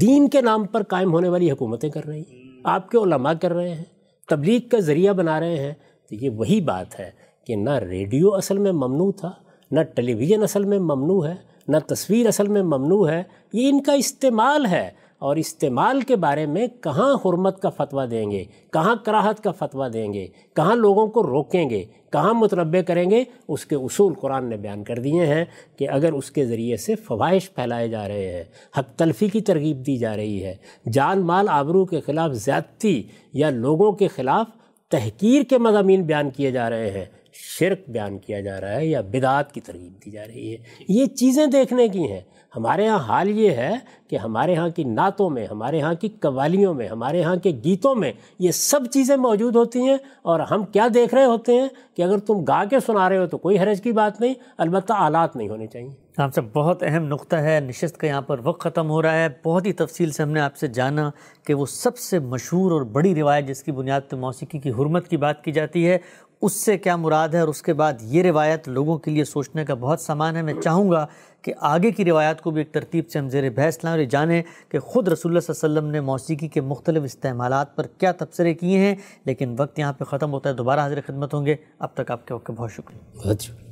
دین کے نام پر قائم ہونے والی حکومتیں کر رہی ہیں۔ آپ کے علماء کر رہے ہیں، تبلیغ کا ذریعہ بنا رہے ہیں۔ تو یہ وہی بات ہے کہ نہ ریڈیو اصل میں ممنوع تھا، نہ ٹیلی ویژن اصل میں ممنوع ہے، نہ تصویر اصل میں ممنوع ہے۔ یہ ان کا استعمال ہے۔ اور استعمال کے بارے میں کہاں حرمت کا فتویٰ دیں گے؟ کہاں کراہت کا فتویٰ دیں گے؟ کہاں لوگوں کو روکیں گے؟ کہاں متربع کریں گے؟ اس کے اصول قرآن نے بیان کر دیے ہیں کہ اگر اس کے ذریعے سے فوائش پھیلائے جا رہے ہیں، حق تلفی کی ترغیب دی جا رہی ہے، جان مال آبرو کے خلاف زیادتی یا لوگوں کے خلاف تحقیر کے مضامین بیان کیے جا رہے ہیں، شرک بیان کیا جا رہا ہے یا بدعات کی ترغیب دی جا رہی ہے۔ یہ چیزیں دیکھنے کی ہیں۔ ہمارے ہاں حال یہ ہے کہ ہمارے ہاں کی نعتوں میں، ہمارے ہاں کی قوالیوں میں، ہمارے ہاں کے گیتوں میں یہ سب چیزیں موجود ہوتی ہیں اور ہم کیا دیکھ رہے ہوتے ہیں کہ اگر تم گا کے سنا رہے ہو تو کوئی حرج کی بات نہیں، البتہ آلات نہیں ہونے چاہیے۔ آپ سے بہت اہم نقطہ ہے، نشست کا یہاں پر وقت ختم ہو رہا ہے۔ بہت ہی تفصیل سے ہم نے آپ سے جانا کہ وہ سب سے مشہور اور بڑی روایت جس کی بنیاد پہ موسیقی کی حرمت کی بات کی جاتی ہے اس سے کیا مراد ہے اور اس کے بعد یہ روایت لوگوں کے لیے سوچنے کا بہت سامان ہے؟ میں چاہوں گا کہ آگے کی روایات کو بھی ایک ترتیب سے ہم زیر بحث لائیں اور یہ جانیں کہ خود رسول اللہ صلی اللہ علیہ وسلم نے موسیقی کے مختلف استعمالات پر کیا تبصرے کیے ہیں، لیکن وقت یہاں پہ ختم ہوتا ہے، دوبارہ حاضر خدمت ہوں گے۔ اب تک آپ کے وقت بہت شکریہ۔ بہت شکریہ۔